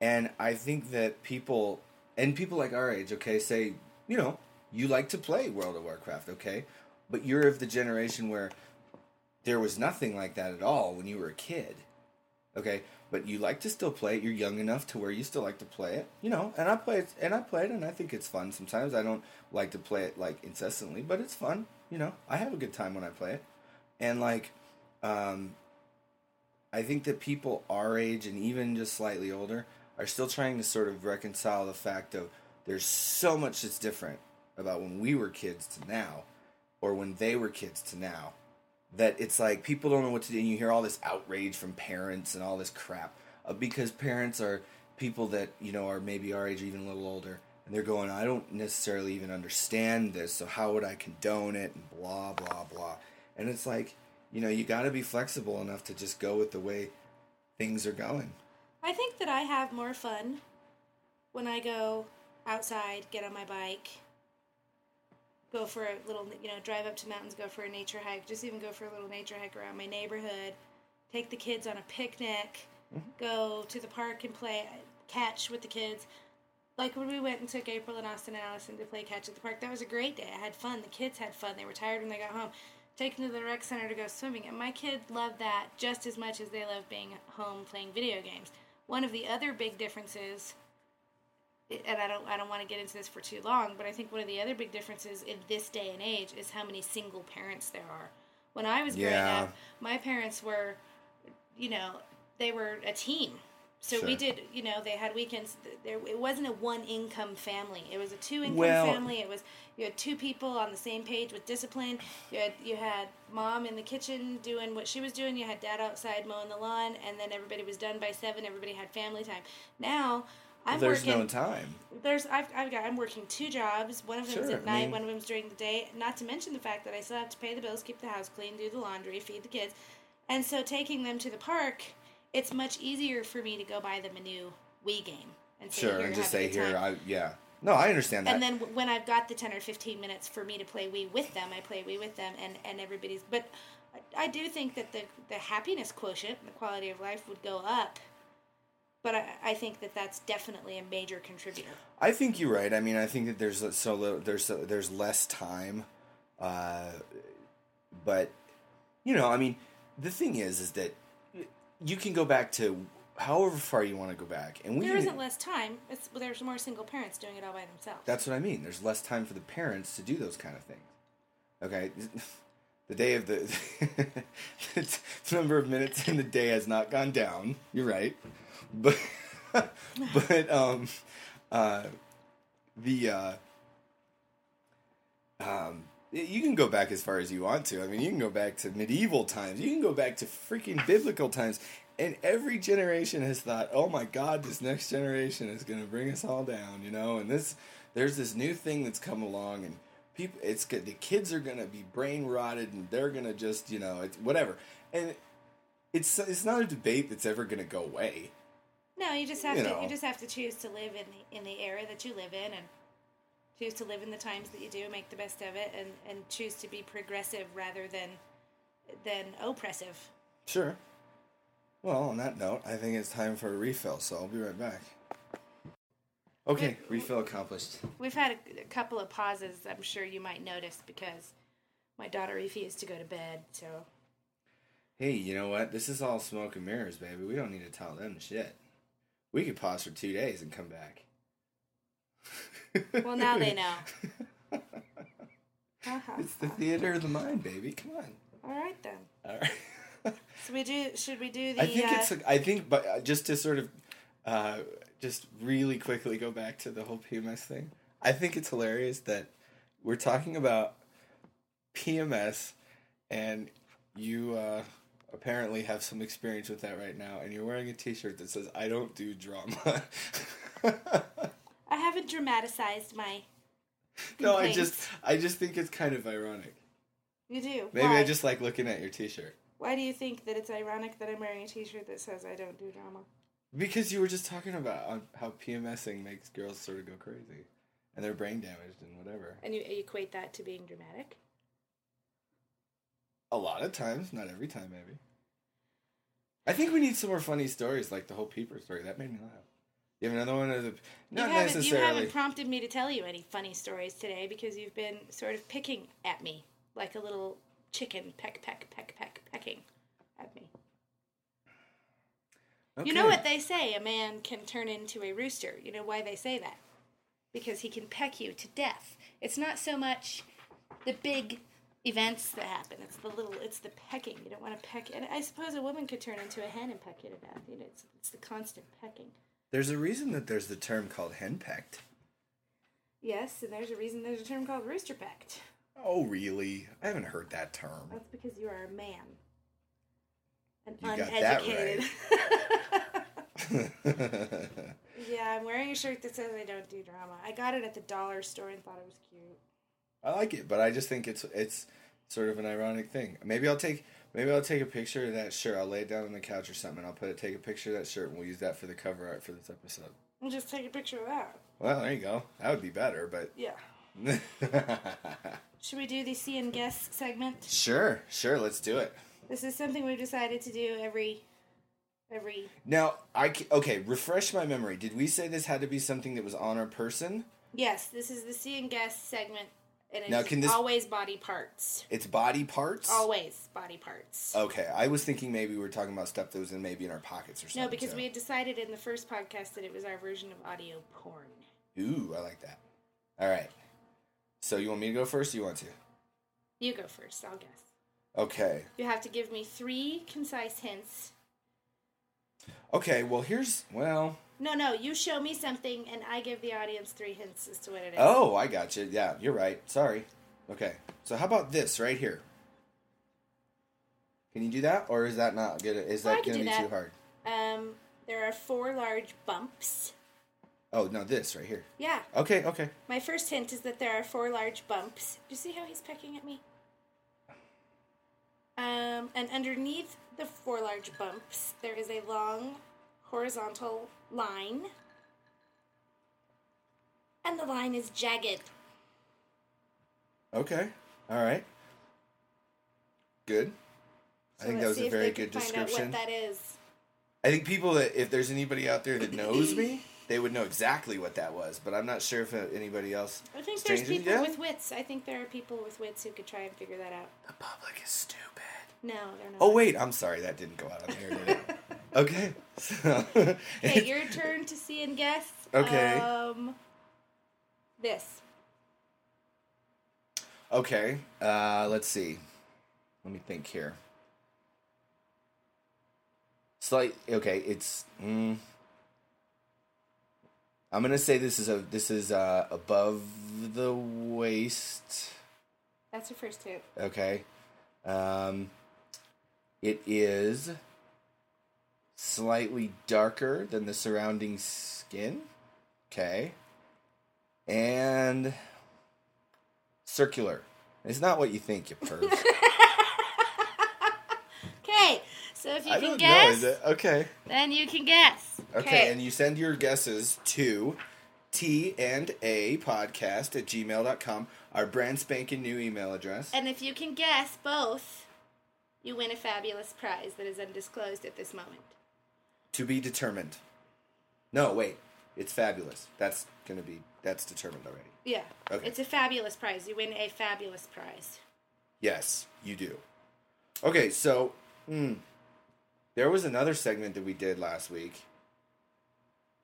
and I think that people and people like our age, okay, say you know you like to play World of Warcraft, okay, but you're of the generation where there was nothing like that at all when you were a kid, okay. But you like to still play it. You're young enough to where you still like to play it, you know. And I play it, and I play it, and I think it's fun. Sometimes I don't like to play it like incessantly, but it's fun, you know. I have a good time when I play it, and like, um, I think that people our age and even just slightly older are still trying to sort of reconcile the fact of there's so much that's different about when we were kids to now, or when they were kids to now, that it's like people don't know what to do. And you hear all this outrage from parents and all this crap uh, because parents are people that you know are maybe our age, or even a little older, and they're going, I don't necessarily even understand this, so how would I condone it? And blah blah blah. And it's like, you know, you got to be flexible enough to just go with the way things are going. I think that I have more fun when I go outside, get on my bike, go for a little, you know, drive up to mountains, go for a nature hike, just even go for a little nature hike around my neighborhood, take the kids on a picnic, mm-hmm. go to the park and play catch with the kids. Like when we went and took April and Austin and Allison to play catch at the park, that was a great day. I had fun. The kids had fun. They were tired when they got home. Take them to the rec center to go swimming, and my kids love that just as much as they love being home playing video games. One of the other big differences, and I don't I don't want to get into this for too long, but I think one of the other big differences in this day and age is how many single parents there are. When I was growing Yeah. up, my parents were, you know, they were a team. So we did, you know, they had weekends. There, it wasn't a one income family. It was a two income Well- family. It was you had two people on the same page with discipline. You had you had mom in the kitchen doing what she was doing. You had dad outside mowing the lawn, and then everybody was done by seven. Everybody had family time. Now I'm There's working. no time. There's I've, I've got I'm working two jobs. One of them's Sure, at I night. mean- one of them's during the day. Not to mention the fact that I still have to pay the bills, keep the house clean, do the laundry, feed the kids, and so taking them to the park, it's much easier for me to go buy them a new Wii game and say, Sure, and just say here. I yeah. No, I understand that. and then when I've got the ten or fifteen minutes for me to play Wii with them, I play Wii with them, and and everybody's. But I- I do think that the the happiness quotient, the quality of life, would go up. But I, I think that that's definitely a major contributor. I think you're right. I mean, I think that there's so little, there's so, there's less time, uh, but you know, I mean, the thing is, is that you can go back to however far you want to go back, and we There isn't less time. It's there's more single parents doing it all by themselves. That's what I mean. There's less time for the parents to do those kind of things. Okay, the day of the the number of minutes in the day has not gone down. You're right, but but um uh the uh um you can go back as far as you want to. I mean, you can go back to medieval times. You can go back to freaking biblical times. And every generation has thought, "Oh my God, this next generation is going to bring us all down," you know. And this, there's this new thing that's come along, and people, it's good. The kids are going to be brain rotted, and they're going to just, you know, it's whatever. And it's it's not a debate that's ever going to go away. No, you just have you to know. you just have to choose to live in the, in the era that you live in and choose to live in the times that you do, make the best of it, and and choose to be progressive rather than than oppressive. Sure. Well, on that note, I think it's time for a refill, so I'll be right back. Okay, refill accomplished. We've had a, a couple of pauses. I'm sure you might notice because my daughter refused to go to bed. So Hey, you know what? This is all smoke and mirrors, baby. We don't need to tell them shit. We could pause for two days and come back. well, now they know. It's the theater of the mind, baby. Come on. All right then. All right. So we do. Should we do the? I think uh, it's. I think, but uh, just to sort of, uh, just really quickly go back to the whole PMS thing. I think it's hilarious that we're talking about PMS, and you uh, apparently have some experience with that right now, and you're wearing a T-shirt that says "I don't do drama." I haven't dramatized my. no, I just, I just think it's kind of ironic. You do. Maybe Why? I just like looking at your T-shirt Why do you think that it's ironic that I'm wearing a T-shirt that says I don't do drama? because you were just talking about um, how PMSing makes girls sort of go crazy, and they're brain damaged and whatever. And you equate that to being dramatic? A lot of times, not every time, maybe. I think we need some more funny stories, like the whole Peeper story. That made me laugh. You have another one of the not you haven't, you haven't prompted me to tell you any funny stories today because you've been sort of picking at me like a little chicken, peck, peck, peck, peck, pecking at me. You know what they say? A man can turn into a rooster. You know why they say that? Because he can peck you to death. It's not so much the big events that happen. It's the little. It's the pecking. You don't want to peck. And I suppose a woman could turn into a hen and peck you to death. You know, it's, it's the constant pecking. There's a reason that there's the term called henpecked. Yes, and there's a reason there's a term called rooster pecked. Oh, really? I haven't heard that term. That's because you are a man. An You uneducated. right. yeah, I'm wearing a shirt that says I don't do drama. I got it at the dollar store and thought it was cute. I like it, but I just think it's it's sort of an ironic thing. Maybe I'll take maybe I'll take a picture of that shirt. I'll lay it down on the couch or something. I'll put it, take a picture of that shirt, and we'll use that for the cover art for this episode. We'll just take a picture of that. Well, there you go. That would be better, but Yeah. Should we do the see and guess segment? sure, sure. Let's do it. This is something we've decided to do every every Now, I okay. Refresh my memory. Did we say this had to be something that was on our person? Yes, this is the see and guess segment and it's Now, can this- always body parts. It's body parts. Always body parts. Okay, I was thinking maybe we were talking about stuff that was in maybe in our pockets or something. no, because so- we had decided in the first podcast that it was our version of audio porn. Ooh, I like that. All right. So you want me to go first? Or you want to? You go first, I'll guess. Okay. You have to give me three concise hints Okay, well here's well. No, no, you show me something and I give the audience three hints as to what it is. Oh, I got you. Yeah, you're right. Sorry. Okay, so how about this right here? Can you do that, or is that not good? Is that going to be that. too hard? Um, there are four large bumps. Oh no, this right here. Yeah. Okay, okay. My first hint is that there are four large bumps. Do you see how he's pecking at me? Um, and underneath the four large bumps, there is a long horizontal line. And the line is jagged. Okay. All right. Good. I So think that was a very good can find out description. what that is. I think people that if there's anybody out there that knows me, they would know exactly what that was. But I'm not sure if anybody else. I think there's people yeah? with wits. I think there are people with wits who could try and figure that out. The public is stupid. No, they're not. Oh wait, I'm sorry that didn't go out on the air. Okay. So, Okay, your turn to see and guess. Okay. Um, this. okay. Uh, let's see. Let me think here. Slight. Okay, it's. Mm, I'm gonna say this is a this is uh, above the waist. That's your first hint. Okay. Um, it is slightly darker than the surrounding skin. Okay. And circular. It's not what you think, you perv. Okay, so if you I can don't guess, know. Is it? Okay. then you can guess. Okay, and you send your guesses to T and A podcast at gmail.com, our brand spanking new email address. And if you can guess both, you win a fabulous prize that is undisclosed at this moment. To be determined. No, wait. It's fabulous. That's gonna be that's determined already. Yeah. Okay. It's a fabulous prize. You win a fabulous prize. Yes, you do. Okay, so hmm, there was another segment that we did last week,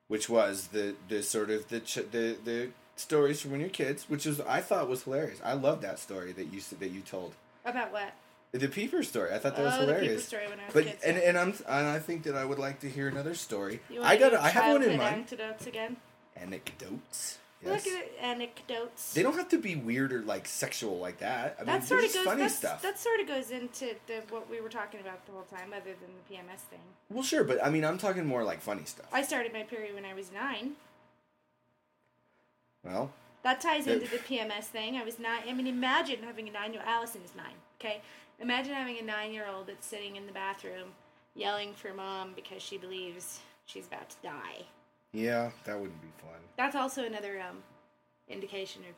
which was the the sort of the ch- the the stories from when you're kids, which was I thought was hilarious. I love that story that you that you told. About what? The Peeper story. I thought that was oh, hilarious. Peeper story when I was But a kid. and and I'm and I think that I would like to hear another story. you I got I have one in mind. Anecdotes again. Anecdotes. Yes. Look at anecdotes. They don't have to be weird or like sexual like that. I mean, that they're sort of goes. funny stuff. That sort of goes into the, what we were talking about the whole time, other than the PMS thing. Well, sure, but I mean, I'm talking more like funny stuff. I started my period when I was nine. Well, That ties into the PMS thing. I was nine. I mean, imagine having a nine year old Allison is nine. Okay, imagine having a nine year old that's sitting in the bathroom yelling for mom because she believes she's about to die. yeah, that wouldn't be fun. That's also another um, indication of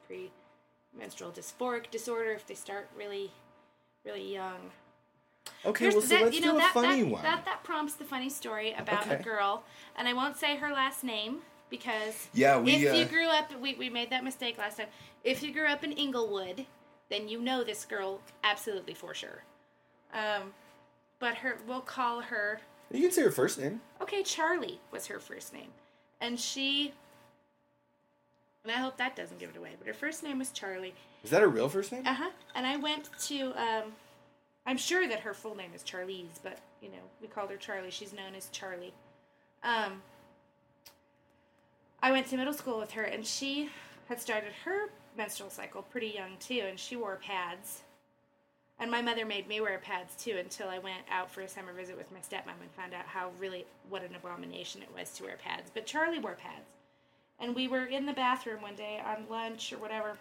premenstrual dysphoric disorder if they start really, really young. Okay, Here's- well, so that- let's you know, do a that, funny that, one. That that prompts the funny story about Okay. a girl, and I won't say her last name because Yeah, we, if you uh, grew up, we we made that mistake last time. If you grew up in Englewood, then you know this girl absolutely for sure. Um, but her, we'll call her. You can say her first name. Okay, Charlie was her first name, and she. And I hope that doesn't give it away. But her first name was Charlie. Is that her real first name? Uh huh. And I went to. Um, I'm sure that her full name is Charlize, but you know we called her Charlie. She's known as Charlie. Um, I went to middle school with her, and she had started her menstrual cycle pretty young too, and she wore pads. And my mother made me wear pads too until I went out for a summer visit with my stepmom and found out how really what an abomination it was to wear pads. But Charlie wore pads. And we were in the bathroom one day on lunch or whatever.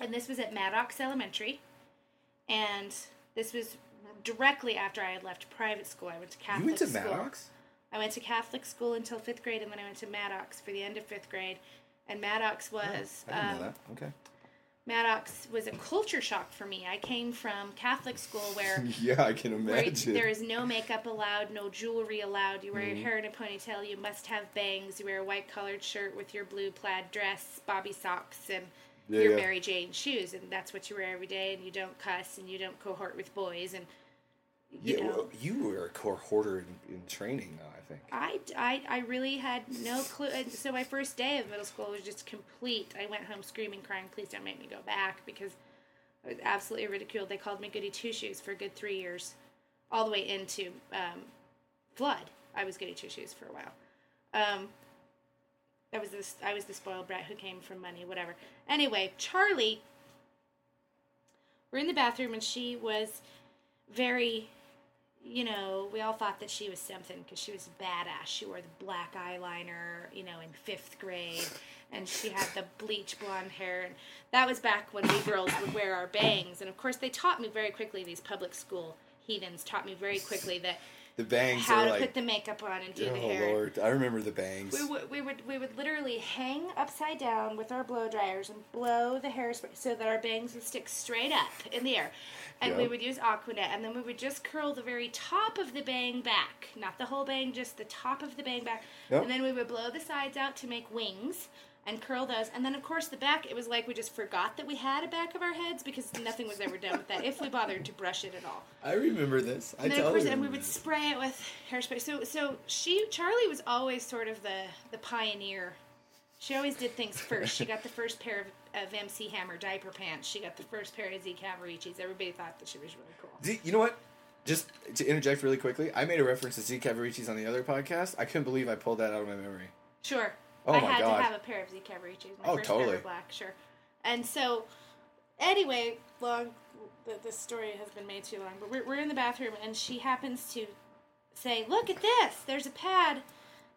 And this was at Maddox Elementary. And this was directly after I had left private school. I went to Catholic you went to school. Maddox? I went to Catholic school until fifth grade, and then I went to Maddox for the end of fifth grade. And Maddox was Oh, I didn't um, know that. Okay. Maddox was a culture shock for me. I came from Catholic school where yeah, I can imagine. there is no makeup allowed, no jewelry allowed. You wear Mm-hmm. your hair in a ponytail. You must have bangs. You wear a white collared shirt with your blue plaid dress, bobby socks, and Yeah, your yeah. Mary Jane shoes, and that's what you wear every day. And you don't cuss, and you don't cohort with boys, and you yeah, know. well, you were a cohorter in, in training. I think. I, I, I really had no clue. So my first day of middle school was just complete. I went home screaming, crying, please don't make me go back because I was absolutely ridiculed. They called me Goody Two Shoes for a good three years, all the way into um, flood. I was goody two shoes for a while. Um, I was this I was the spoiled brat who came from money, whatever. Anyway, Charlie we're in the bathroom and she was very you know, we all thought that she was something because she was badass. She wore the black eyeliner, you know, in fifth grade, and she had the bleach blonde hair. And that was back when we girls would wear our bangs. And of course, they taught me very quickly. These public school heathens taught me very quickly that The bangs how to like. put the makeup on and do oh the hair. lord, I remember the bangs. We would, we would we would literally hang upside down with our blow dryers and blow the hairspray so that our bangs would stick straight up in the air. And we would use Aquanet, and then we would just curl the very top of the bang back, not the whole bang, just the top of the bang back. Yep. And then we would blow the sides out to make wings and curl those. And then of course the back, it was like we just forgot that we had a back of our heads because nothing was ever done with that if we bothered to brush it at all. I remember this. I And then of course, and we would spray it with hairspray. So, so she, Charlie, was always sort of the the pioneer. She always did things first. She got the first pair of, of MC Hammer diaper pants. She got the first pair of Z Cavariccis. Everybody thought that she was really cool. Z- you know what? Just to interject really quickly, I made a reference to Z Cavaricci's on the other podcast. I couldn't believe I pulled that out of my memory. Sure. Oh I my had God. to have a pair of Z Cavariccis. My Oh, first pair totally. were black, sure. And so, anyway, long. The, the story has been made too long, but we're, we're in the bathroom, and she happens to say, "Look at this! There's a pad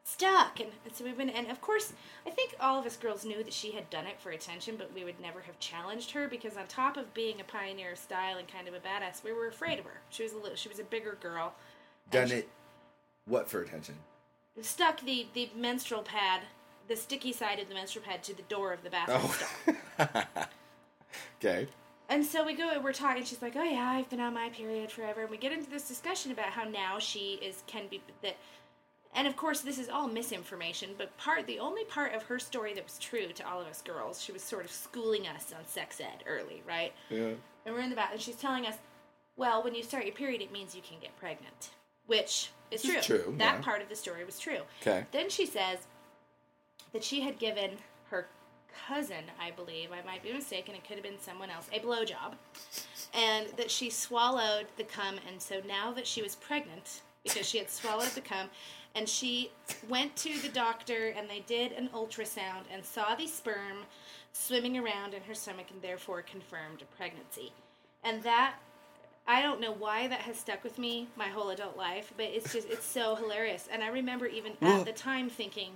stuck." And, and so we've been, and of course, I think all of us girls knew that she had done it for attention, but we would never have challenged her because, on top of being a pioneer of style and kind of a badass, we were afraid of her. She was a little, she was a bigger girl. Done she- it. What for attention? stuck the, the menstrual pad, the sticky side of the menstrual pad, to the door of the bathroom oh. stall. Oh. okay. And so we go, and we're talking. She's like, "Oh yeah, I've been on my period forever." And we get into this discussion about how now she is can be that, and of course this is all misinformation. But part, the only part of her story that was true to all of us girls, she was sort of schooling us on sex ed early, right? Yeah. And we're in the bath, and she's telling us, "Well, when you start your period, it means you can get pregnant," which is true. true, That yeah. part of the story was true. Okay. Then she says that she had given her cousin, I believe, I might be mistaken, it could have been someone else, a blowjob. And that she swallowed the cum, and so now that she was pregnant, because she had swallowed the cum, and she went to the doctor and they did an ultrasound and saw the sperm swimming around in her stomach and therefore confirmed a pregnancy. And that I don't know why that has stuck with me my whole adult life, but it's just it's so hilarious. And I remember even at the time thinking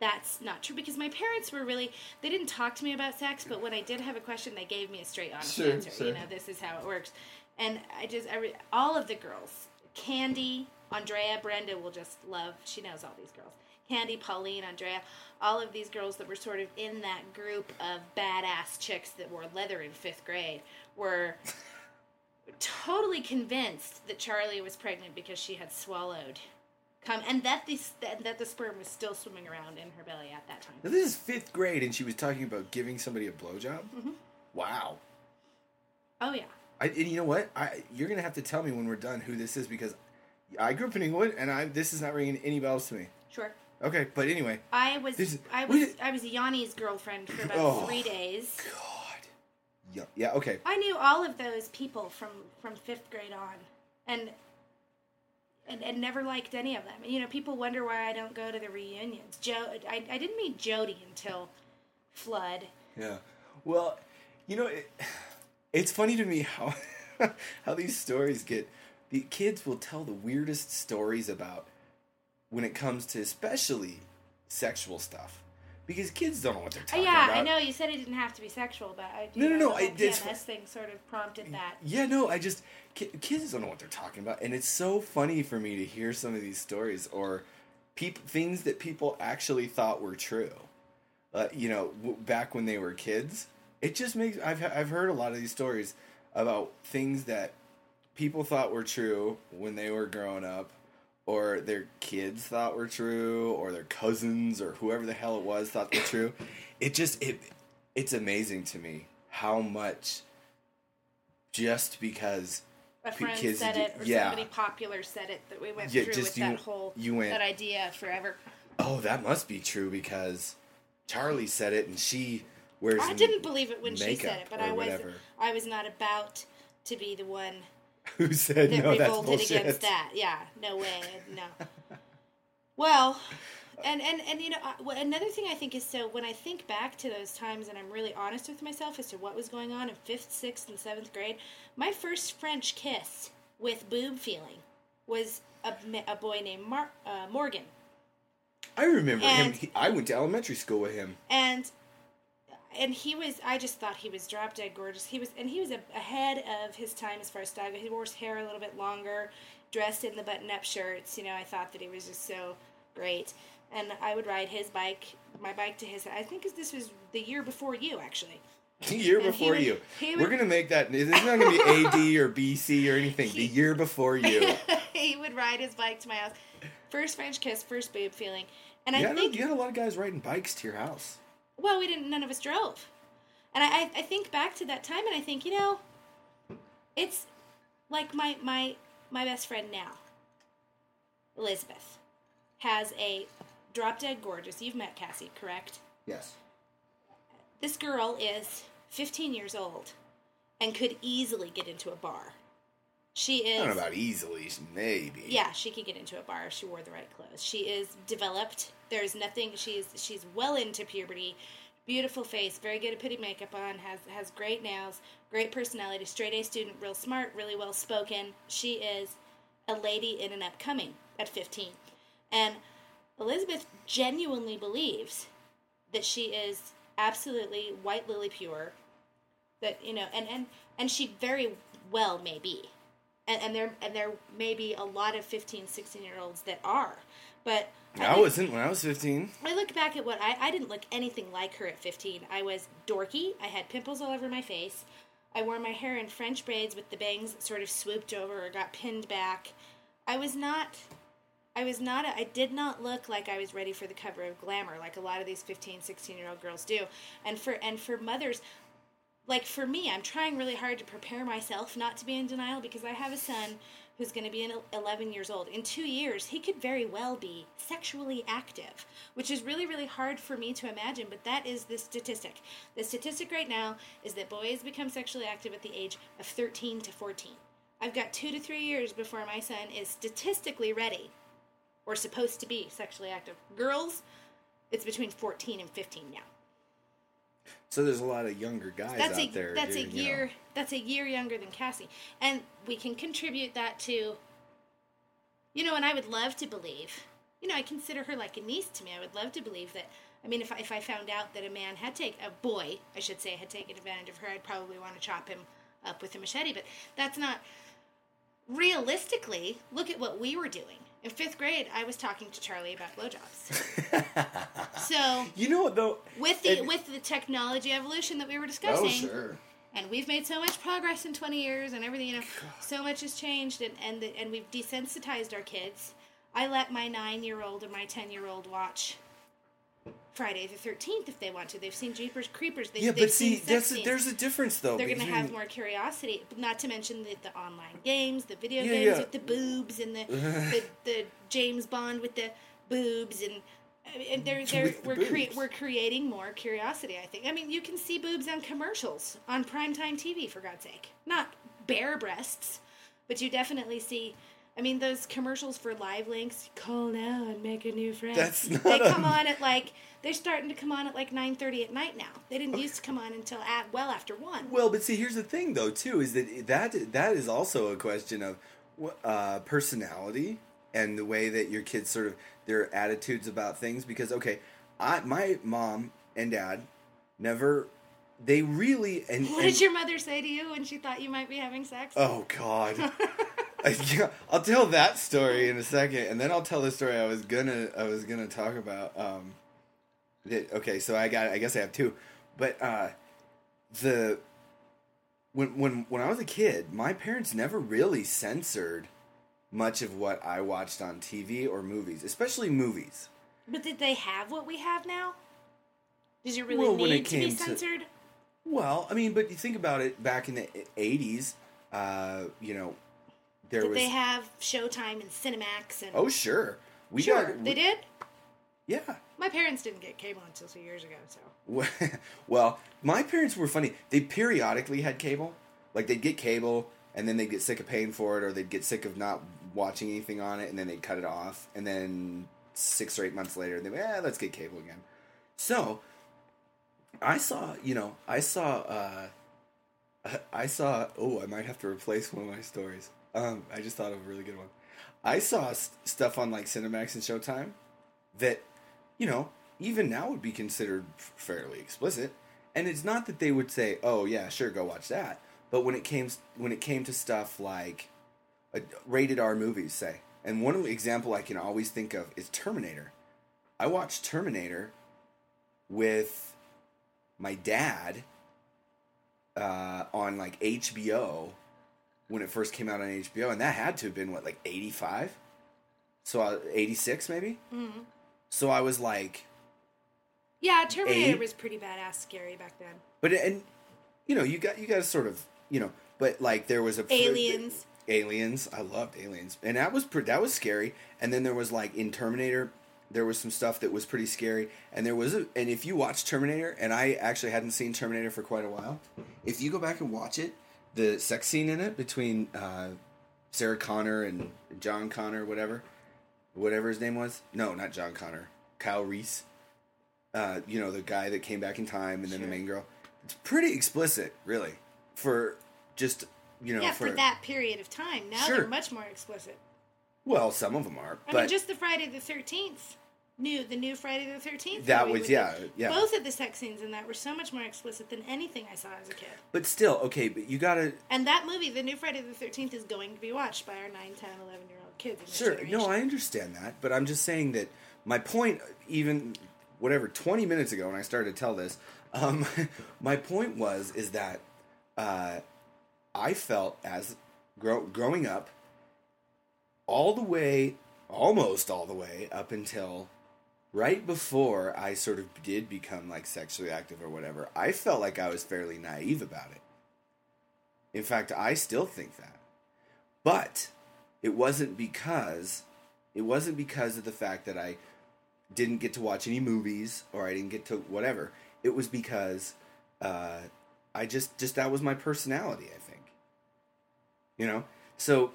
that's not true because my parents were really they didn't talk to me about sex, but when I did have a question, they gave me a straight honest Sure, answer. sure. You know, this is how it works. And I just I re, all of the girls, Candy, Andrea, Brenda will just love. She knows all these girls. Candy, Pauline, Andrea, all of these girls that were sort of in that group of badass chicks that wore leather in fifth grade were totally convinced that Charlie was pregnant because she had swallowed cum, and that the that, that the sperm was still swimming around in her belly at that Now, time. this is fifth grade, and she was talking about giving somebody a blowjob. Mm-hmm. Wow. Oh yeah, I, and you know what? I you're gonna have to tell me when we're done who this is because I grew up in England, and I this is not ringing any bells to me. sure. Okay, but anyway, I was This I was I was Yanni's girlfriend for about Oh. three days. God, yeah, yeah, okay. I knew all of those people from from fifth grade on, and and and never liked any of them. You know, people wonder why I don't go to the reunions. Joe, I, I didn't meet Jody until Flood. Yeah. Well, you know, it, it's funny to me how how these stories get. The kids will tell the weirdest stories about when it comes to especially sexual stuff because kids don't know what they're Uh, talking yeah, about. Yeah, I know you said it didn't have to be sexual, but I No, no, no, The I- PMS thing sort of prompted that. Yeah, no, I just kids don't know what they're talking about, and it's so funny for me to hear some of these stories or peop- things that people actually thought were true. Uh, you know, w- back when they were kids, it just makes I've I've heard a lot of these stories about things that people thought were true when they were growing up, or their kids thought were true, or their cousins or whoever the hell it was thought were true. It just it it's amazing to me how much just because a friend kids said it, or yeah. somebody popular said it that we went Yeah, through with you- that whole you went- that idea forever. oh that must be true because Charlie said it and she wears I didn't believe it when she said it, but I was whatever. I was not about to be the one who said that no that's revolted against that. Yeah, no way, no. Well, and and and you know, uh, another thing I think is so when I think back to those times, and I'm really honest with myself as to what was going on in fifth, sixth, and seventh grade. My first French kiss with boob feeling was a, a boy named Mar- uh, Morgan, I remember him. He, I went to elementary school with him. and and he was. I just thought he was drop dead gorgeous. He was, and he was a, ahead of his time as far as style. He wore his hair a little bit longer, dressed in the button-up shirts. You know, I thought that he was just so great. And I would ride his bike, my bike to his. I think this was the year before you, actually. The year And before would- you. he We're gonna make that. It's not gonna be AD or BC or anything. The year before you. he would ride his bike to my house. First French kiss, first boob feeling. And You I think you had a lot of guys riding bikes to your house. Well, we didn't. None of us drove, and I, I, think back to that time, and I think you know, it's like my my my best friend now, Elizabeth, has a drop dead gorgeous. You've met Cassie, correct? Yes. This girl is 15 years old, and could easily get into a bar. She is. I don't know about easily, maybe. Yeah, she could get into a bar if she wore the right clothes. She is developed. There's nothing. She's she's well into puberty. Beautiful face, very good at putting makeup on. Has has great nails, great personality. Straight A student, real smart, really well spoken. She is a lady in an upcoming at 15, and Elizabeth genuinely believes that she is absolutely white lily pure. That you know, and and and she very well may be and, and there and there may be a lot of 15 16 year olds that are but I look- wasn't when I was 15. I look back at what I, I didn't look anything like her at 15 i was dorky. I had pimples all over my face. I wore my hair in french braids with the bangs sort of swooped over or got pinned back. I was not i was not a, i did not look like i was ready for the cover of glamour like a lot of these 15 16 year old girls do. And for and for mothers like for me, I'm trying really hard to prepare myself not to be in denial because I have a son who's going to be in 11 years old. In two years, he could very well be sexually active, which is really, really hard for me to imagine, but that is the statistic. The statistic right now is that boys become sexually active at the age of 13 to 14. I've got two to three years before my son is statistically ready or supposed to be sexually active. Girls, it's between 14 and 15 now. So there's a lot of younger guys that's out a there. that's a you know. year that's a year younger than Cassie, and we can contribute that to. You know, and I would love to believe. You know, I consider her like a niece to me. I would love to believe that. I mean, if I, if I found out that a man had taken a boy, I should say, had taken advantage of her, I'd probably want to chop him up with a machete. But that's not realistically. Look at what we were doing in fifth grade. I was talking to Charlie about blowjobs. so You know though? with the And- with the technology evolution that we were Oh discussing sure. and we've made so much progress in 20 years and everything you know so much has changed and and, the, and we've desensitized our kids i let my nine year old and my 10 year old watch friday the 13th if they want to they've seen jeepers creepers they've, Yeah, but see, that's a, there's a difference though. they're going to have more curiosity not to mention the, the online games the video Yeah, games yeah. with the boobs and the, the the james bond with the boobs and and they're, they're, we're, crea- we're creating more curiosity, I think. I mean, you can see boobs on commercials on primetime TV, for God's sake. Not bare breasts, but you definitely see. I mean, those commercials for LiveLinks, call now and make a new friend. That's not They a- come on at like they're starting to come on at like nine thirty at night now. They didn't used to come on until at well after one. Well, but see, here's the thing, though, too, is that that that is also a question of uh, personality and the way that your kids sort of their attitudes about things. Because okay, I my mom and dad never they really and, What and- did your mother say to you when she thought you might be having sex? oh god. I, yeah, I'll tell that story in a second, and then I'll tell the story I was gonna I was gonna talk about. Um, that, okay, so I got I guess I have two, but uh, the when when when I was a kid, my parents never really censored much of what I watched on TV or movies, especially movies. But did they have what we have now? Did you really Well, need it to be came to- censored? Well, I mean, but you think about it, back in the '80s, uh, you know, there Did was they have Showtime and Cinemax and? oh sure, we sure, got they did. yeah. My parents didn't get cable until two years ago, so well, my parents were funny. They periodically had cable. Like they'd get cable and then they'd get sick of paying for it or they'd get sick of not watching anything on it and then they'd cut it off and then six or eight months later, they went, eh, let's get cable again. So I saw, you know, I saw, uh, I saw. Oh, I might have to replace one of my stories. Um, I just thought of a really good one. I saw st- stuff on like Cinemax and Showtime that, you know, even now would be considered f- fairly explicit. And it's not that they would say, "Oh yeah, sure, go watch that." But when it came when it came to stuff like uh, rated R movies, say, and one example I can always think of is Terminator. I watched Terminator with my dad uh, on like HBO when it first came out on HBO, and that had to have been what like eighty five, so uh, eighty six maybe. Mm-hmm. So I was like, Yeah, Terminator Eight. was pretty badass, scary back then. but and you know you got you got to sort of you know, but like there was a Aliens. Aliens. I loved Aliens, and that was pre- that was scary. And then there was like in Terminator, there was some stuff that was pretty scary. And there was a, and if you watch Terminator, and I actually hadn't seen Terminator for quite a while, if you go back and watch it, the sex scene in it between uh, Sarah Connor and John Connor, whatever, whatever his name was, no, not John Connor, Kyle Reese. Uh, you know the guy that came back in time, and then the main girl. It's pretty explicit, really, for just you know yeah, for, for, that period of time. Now Sure. they're much more explicit. Well, some of them are, I but mean, just the Friday the Thirteenth, new the new Friday the Thirteenth. That was- yeah, yeah. Both of the sex scenes in that were so much more explicit than anything I saw as a kid. but still, okay. But you gotta And that movie, the new Friday the Thirteenth, is going to be watched by our 9, 10, 11 year old kids. Sure. No. I understand that, but I'm just saying that my point, even whatever, 20 minutes ago when I started to tell this, um, my point was is that uh, I felt as grow, growing up, all the way, almost all the way up until right before I sort of did become like sexually active or whatever, I felt like I was fairly naive about it. In fact, I still think that. But it wasn't because it wasn't because of the fact that I didn't get to watch any movies or I didn't get to whatever. It was because uh, I just just that was my personality. I think. You know, so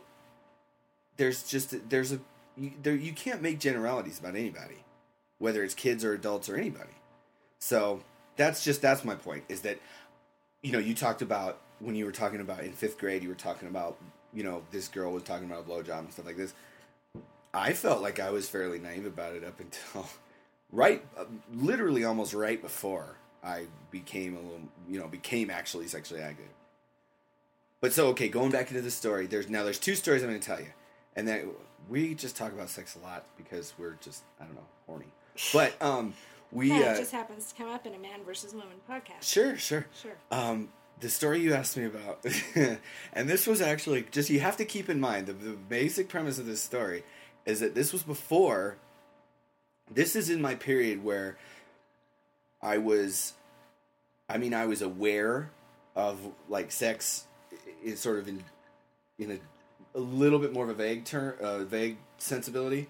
there's just there's a you, there you can't make generalities about anybody, whether it's kids or adults or anybody. So that's just that's my point. Is that you know you talked about when you were talking about in fifth grade you were talking about you know this girl was talking about a blowjob and stuff like this. I felt like I was fairly naive about it up until right, uh, literally almost right before I became a little, you know, became actually sexually active. But so okay, going back into the story, there's now there's two stories I'm going to tell you, and then we just talk about sex a lot because we're just I don't know horny, but um we Yeah, uh, it just happens to come up in a man versus woman podcast. sure sure Sure. um, the story you asked me about, and this was actually just you have to keep in mind the, the basic premise of this story is that this was before. This is in my period where I was, I mean, I was aware of like sex, is sort of in in a, a little bit more of a vague term, uh, vague sensibility.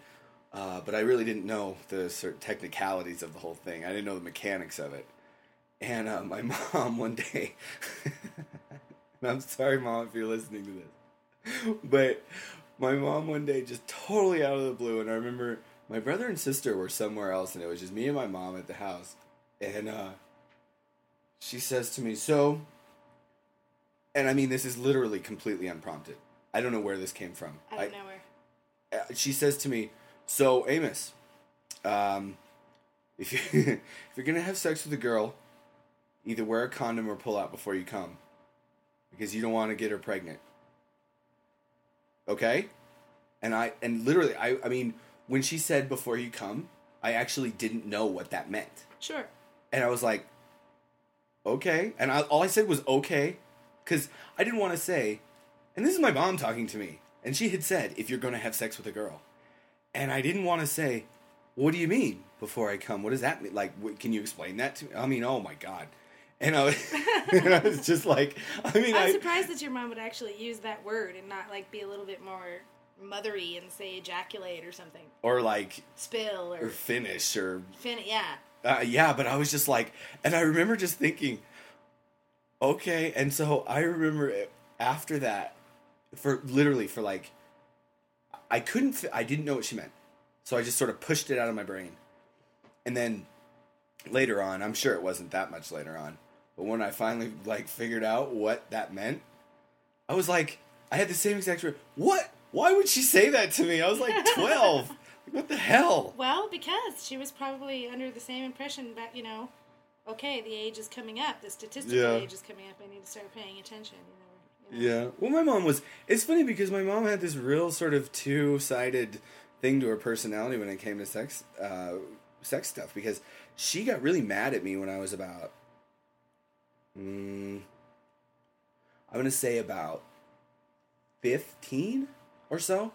Uh, but I really didn't know the certain technicalities of the whole thing. I didn't know the mechanics of it. And uh, my mom one day, and I'm sorry, mom, if you're listening to this, but my mom one day just totally out of the blue, and I remember my brother and sister were somewhere else, and it was just me and my mom at the house, and uh, she says to me, "So," and I mean, this is literally completely unprompted. I don't know where this came from. I don't know where. uh, she says to me, "So Amos, um, if you if you're gonna have sex with a girl, either wear a condom or pull out before you come, because you don't want to get her pregnant." Okay, and I and literally, I I mean, when she said before you come, I actually didn't know what that meant, Sure. and I was like, "Okay," and I, all I said was "Okay," because I didn't want to say, and this is my mom talking to me, and she had said, "If you're gonna have sex with a girl." And I didn't want to say, "What do you mean before I come? What does that mean? Like, what, can you explain that to me?" I mean, oh my god! And I was, and I was just like, I mean, I'm I, surprised that your mom would actually use that word and not like be a little bit more mothery and say ejaculate or something, or like, spill or or finish, or fin. Yeah. uh, yeah. But I was just like, and I remember just thinking, okay. And so I remember after that, for literally for like, I couldn't, fi- I didn't know what she meant. So I just sort of pushed it out of my brain. And then later on, I'm sure it wasn't that much later on, but when I finally like figured out what that meant, I was like, I had the same exact. re- What? Why would she say that to me? I was like 12. Like, what the hell? Well, because she was probably under the same impression that you know, okay, the age is coming up, the statistical Yeah. age is coming up. I need to start paying attention. You know. Yeah. Well, my mom was. It's funny because my mom had this real sort of two-sided thing to her personality when it came to sex, uh, sex stuff. Because she got really mad at me when I was about. Mm, I'm gonna say about fifteen or so,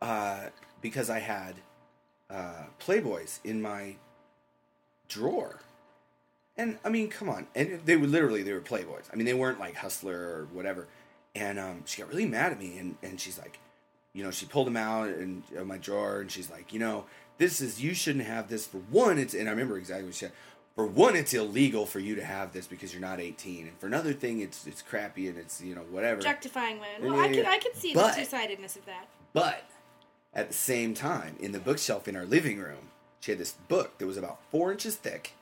uh, because I had uh, Playboys in my drawer. And I mean, come on. And they were literally they were Playboys. I mean, they weren't like Hustler or whatever. And um, she got really mad at me, and, and she's like, you know, she pulled them out in, in my drawer, and she's like, you know, this is you shouldn't have this. For one, it's and I remember exactly what she said. For one, it's illegal for you to have this because you're not 18, and for another thing, it's it's crappy and it's you know whatever. Objectifying women. Well, Yeah, I could yeah. I could see But- the two sidedness of that. But at the same time, in the bookshelf in our living room, she had this book that was about four inches thick,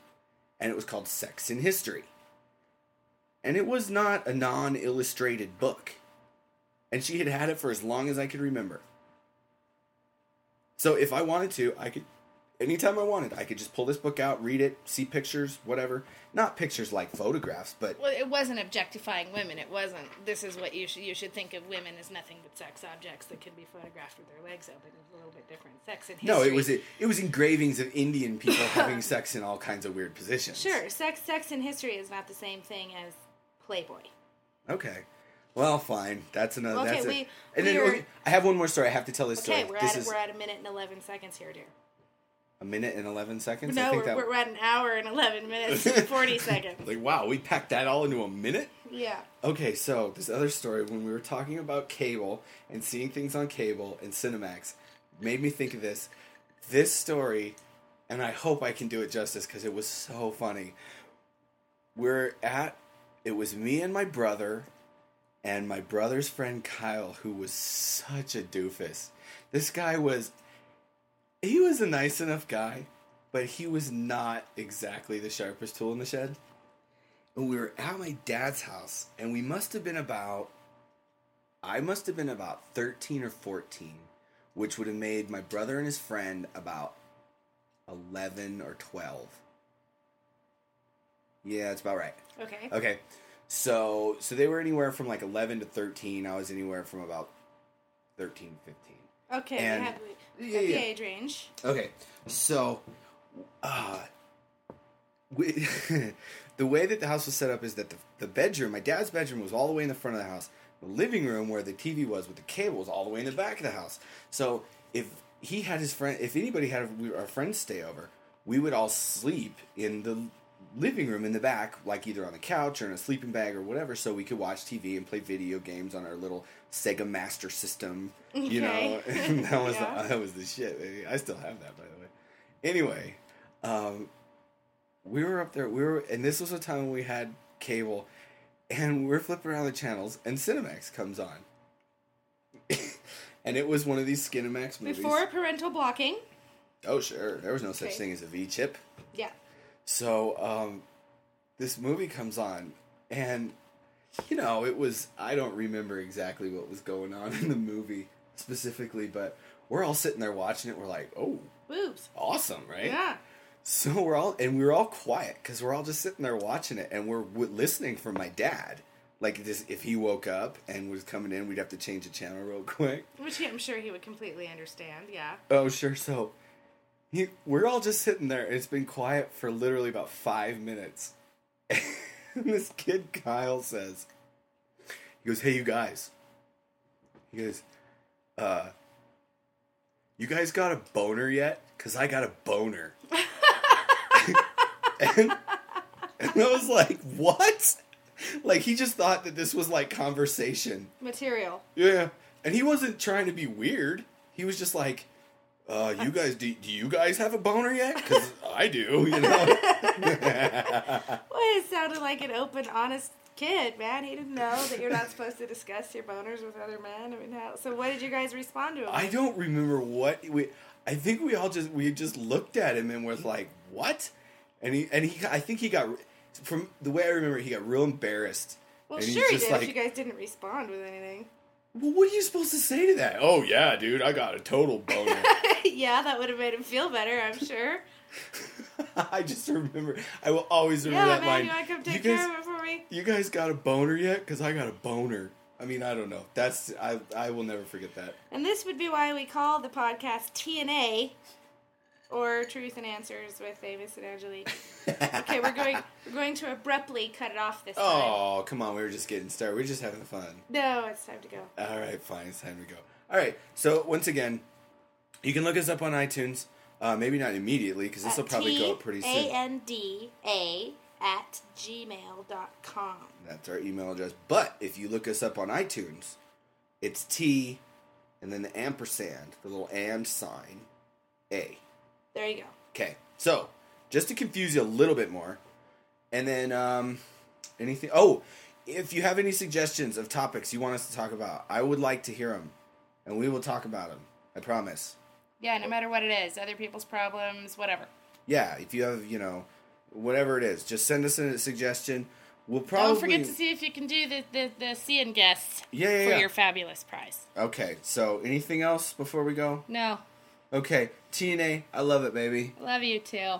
and it was called Sex in History. And it was not a non illustrated book. And she had had it for as long as I could remember. So if I wanted to, I could, anytime I wanted, I could just pull this book out, read it, see pictures, whatever. Not pictures like photographs, but Well, it wasn't objectifying women. It wasn't. This is what you should you should think of women as nothing but sex objects that can be photographed with their legs open. It's a little bit different. Sex in history. no, it was it, it was engravings of Indian people having sex in all kinds of weird positions. Sure, sex sex in history is not the same thing as Playboy. Okay. Well, fine. That's another. Okay, that's we- it. And then are- okay, I have one more story. I have to tell this Okay, story. we're at is we're at a minute and eleven seconds here, dear. a minute and eleven seconds. I No, think we're, that. we're at an hour and eleven minutes and forty seconds. like wow, we packed that all into a minute. Yeah. Okay, so this other story when we were talking about cable and seeing things on cable and Cinemax made me think of this. This story, and I hope I can do it justice because it was so funny. We're at. It was me and my brother, and my brother's friend Kyle, who was such a doofus. This guy was. He was a nice enough guy, but he was not exactly the sharpest tool in the shed and we were at my dad's house and we must have been about i must have been about 13 or 14 which would have made my brother and his friend about 11 or 12 yeah that's about right Okay. okay so so they were anywhere from like 11 to 13 i was anywhere from about 13 15 Okay. And- we have, we Yeah, yeah. age range. Okay, so uh, we, the way that the house was set up is that the, the bedroom, my dad's bedroom, was all the way in the front of the house. The living room, where the TV was with the cable, was all the way in the back of the house. So if he had his friend, if anybody had our friends stay over, we would all sleep in the living room in the back, like either on the couch or in a sleeping bag or whatever, so we could watch TV and play video games on our little Sega Master System. You know, Okay. and that was Yeah. the, that was the shit. I still have that, by the way. Anyway, um, we were up there. We were, and this was a time when we had cable, and we're flipping around the channels, and Cinemax comes on, and it was one of these Skinemax movies. Before parental blocking. Oh sure, there was no such Okay. thing as a V chip. Yeah. So um, this movie comes on, and you know, it was I don't remember exactly what was going on in the movie specifically, but we're all sitting there watching it. We're like, oh, Boobs. awesome, right? Yeah. So we're all and we were all quiet because we're all just sitting there watching it, and we're w- listening for my dad. Like this, if he woke up and was coming in, we'd have to change the channel real quick. Which I'm sure he would completely understand. Yeah. Oh, sure. So he, we're all just sitting there. It's been quiet for literally about five minutes. and this kid, Kyle, says, he goes, Hey, you guys. He goes, uh, you guys got a boner yet? Because I got a boner. and, and I was like, What? Like, he just thought that this was like conversation. Material. Yeah, and he wasn't trying to be weird. He was just like, uh, "You guys, do, do you guys have a boner yet? Because I do." You know. Well, it sounded like an open, honest kid, man. He didn't know that you're not supposed to discuss your boners with other men. I mean, how, so what did you guys respond to him? I don't remember what we. I think we all just we just looked at him and was like, "What?" And he and he I think he got from the way I remember he got real embarrassed. Well, and sure he just did like, if you guys didn't respond with anything. Well, what are you supposed to say to that? Oh yeah, dude, I got a total boner. yeah, that would have made him feel better, I'm sure. I just remember. I will always remember yeah, that man, line. you come take guys, care of it for me? you guys got a boner yet? Because I got a boner. I mean, I don't know. That's I. I will never forget that. And this would be why we call the podcast TNA, or Truth and Answers with Amos and Angelique. Okay, we're going we're going to abruptly cut it off this time. Oh, come on. We were just getting started. We are just having fun. No, it's time to go. All right, fine. It's time to go. All right. So once again, you can look us up on iTunes. Uh, maybe not immediately because this will probably go up pretty soon. T-A-N-D-A at gmail.com. That's our email address. But if you look us up on iTunes, it's T and then the ampersand, the little and sign, A. There you go. Okay. So just to confuse you a little bit more, and then um, anything. Oh, if you have any suggestions of topics you want us to talk about, I would like to hear them, and we will talk about them. I promise. Yeah, no matter what it is, other people's problems, whatever. Yeah, if you have, you know, whatever it is, just send us a suggestion. We'll probably Don't forget to see if you can do the the, the seeing guests Yeah, yeah, for yeah. your fabulous prize. Okay, so anything else before we go? No, Okay, TNA, I love it, baby. love you too.